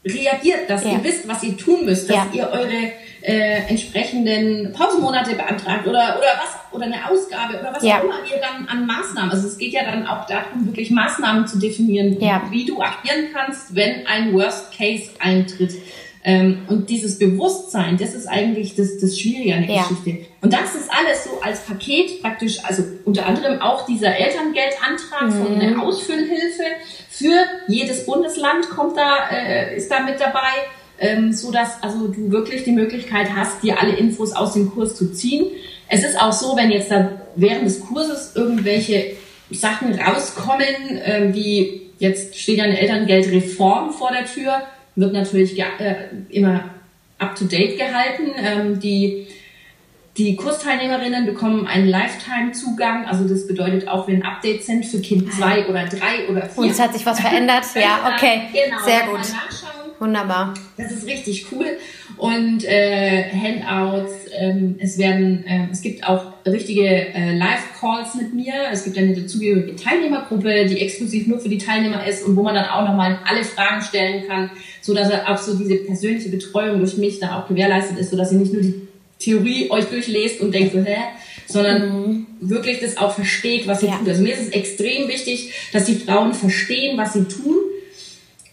reagiert, dass ja. ihr wisst, was ihr tun müsst, dass ihr eure äh, entsprechenden Pausenmonate beantragt oder oder was oder eine Ausgabe oder was ja. auch immer ihr dann an Maßnahmen. Also es geht ja dann auch darum, wirklich Maßnahmen zu definieren, wie du agieren kannst, wenn ein Worst Case eintritt. Ähm, und dieses Bewusstsein, das ist eigentlich das, das Schwierige an der Geschichte. Und das ist alles so als Paket praktisch, also unter anderem auch dieser Elterngeldantrag mhm. von einer Ausfüllhilfe für jedes Bundesland kommt da, äh, ist da mit dabei ähm, so dass also du wirklich die Möglichkeit hast, dir alle Infos aus dem Kurs zu ziehen. Es ist auch so, wenn jetzt da während des Kurses irgendwelche Sachen rauskommen, ähm, wie jetzt steht ja eine Elterngeldreform vor der Tür, wird natürlich äh, immer up to date gehalten. Ähm, die die Kursteilnehmerinnen bekommen einen Lifetime-Zugang. Also das bedeutet auch, wenn Updates sind für Kind zwei oder drei oder vier. Und es hat sich was verändert. ja, <laughs> okay. Genau, Sehr gut. Wunderbar. Das ist richtig cool. Und äh, Handouts, ähm, es werden, äh, es gibt auch richtige äh, Live-Calls mit mir. Es gibt eine dazugehörige Teilnehmergruppe, die exklusiv nur für die Teilnehmer ist und wo man dann auch nochmal alle Fragen stellen kann, so dass auch so diese persönliche Betreuung durch mich da auch gewährleistet ist, so dass ihr nicht nur die Theorie euch durchlest und denkt so, hä? Sondern mhm. wirklich das auch versteht, was sie ja. tut. Also mir ist es extrem wichtig, dass die Frauen verstehen, was sie tun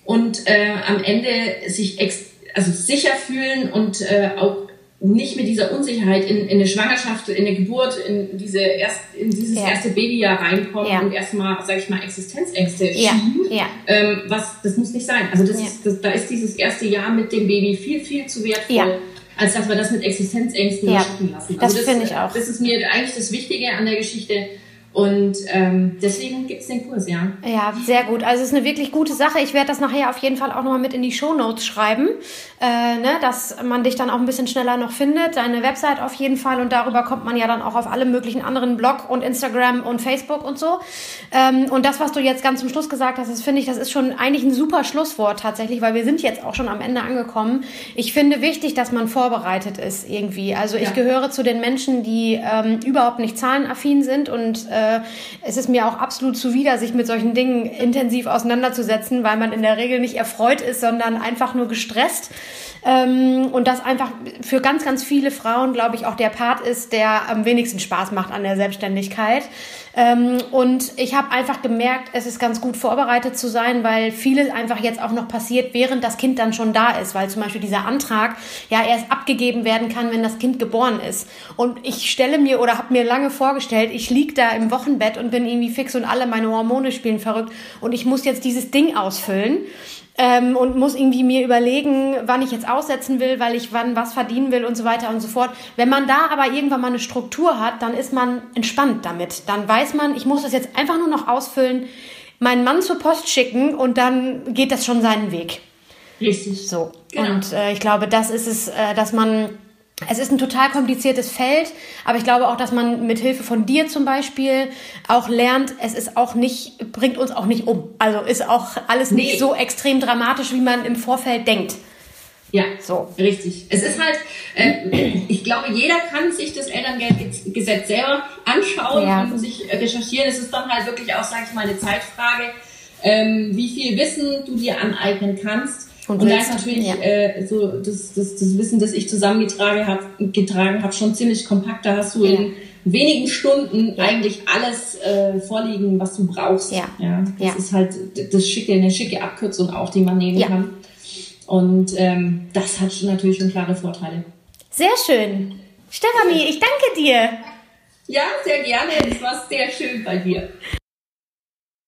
und äh, am Ende sich ex also sicher fühlen und äh, auch nicht mit dieser Unsicherheit in, in eine Schwangerschaft, in eine Geburt, in diese erst, in dieses ja. erste Babyjahr reinkommen ja. und erstmal, sag ich mal, Existenzängste ja. schieben. Ja. Ähm, was, das muss nicht sein. Also das, ist, das, da ist dieses erste Jahr mit dem Baby viel, viel zu wertvoll. Als dass wir das mit Existenzängsten ja. lassen. Also das, das finde ich auch. Das ist mir eigentlich das Wichtige an der Geschichte, und ähm, deswegen gibt es den Kurs, ja. Ja, sehr gut. Also es ist eine wirklich gute Sache. Ich werde das nachher auf jeden Fall auch nochmal mit in die Show Notes schreiben, äh, ne, dass man dich dann auch ein bisschen schneller noch findet. Deine Website auf jeden Fall und darüber kommt man ja dann auch auf alle möglichen anderen Blog und Instagram und Facebook und so. Ähm, und das, was du jetzt ganz zum Schluss gesagt hast, das finde ich, das ist schon eigentlich ein super Schlusswort tatsächlich, weil wir sind jetzt auch schon am Ende angekommen. Ich finde wichtig, dass man vorbereitet ist irgendwie. Also ich ja. gehöre zu den Menschen, die ähm, überhaupt nicht zahlenaffin sind und äh, äh, es ist mir auch absolut zuwider, sich mit solchen Dingen intensiv auseinanderzusetzen, weil man in der Regel nicht erfreut ist, sondern einfach nur gestresst. Ähm, und das einfach für ganz, ganz viele Frauen, glaube ich, auch der Part ist, der am wenigsten Spaß macht an der Selbstständigkeit. Ähm, und ich habe einfach gemerkt, es ist ganz gut vorbereitet zu sein, weil vieles einfach jetzt auch noch passiert, während das Kind dann schon da ist, weil zum Beispiel dieser Antrag ja erst abgegeben werden kann, wenn das Kind geboren ist. Und ich stelle mir oder habe mir lange vorgestellt, ich lieg da im Wochenbett und bin irgendwie fix und alle meine Hormone spielen verrückt und ich muss jetzt dieses Ding ausfüllen. Ähm, und muss irgendwie mir überlegen, wann ich jetzt aussetzen will, weil ich wann was verdienen will und so weiter und so fort. Wenn man da aber irgendwann mal eine Struktur hat, dann ist man entspannt damit. Dann weiß man, ich muss das jetzt einfach nur noch ausfüllen, meinen Mann zur Post schicken und dann geht das schon seinen Weg. Richtig. So. Genau. Und äh, ich glaube, das ist es, äh, dass man es ist ein total kompliziertes Feld, aber ich glaube auch, dass man mit Hilfe von dir zum Beispiel auch lernt, es ist auch nicht, bringt uns auch nicht um. Also ist auch alles nee. nicht so extrem dramatisch, wie man im Vorfeld denkt. Ja, so. Richtig. Es ist halt, äh, ich glaube, jeder kann sich das Elterngeldgesetz selber anschauen ja. und sich recherchieren. Es ist dann halt wirklich auch, sage ich mal, eine Zeitfrage, ähm, wie viel Wissen du dir aneignen kannst. Und, und da ist natürlich ja. äh, so das, das, das Wissen, das ich zusammengetragen habe, getragen habe, schon ziemlich kompakt. Da hast du ja. in wenigen Stunden ja. eigentlich alles äh, vorliegen, was du brauchst. Ja. ja das ist halt das schicke, eine schicke Abkürzung auch, die man nehmen kann. Und ähm, das hat natürlich schon klare Vorteile. Sehr schön. Stefanie, ich danke dir. Ja, sehr gerne. Es war sehr schön bei dir.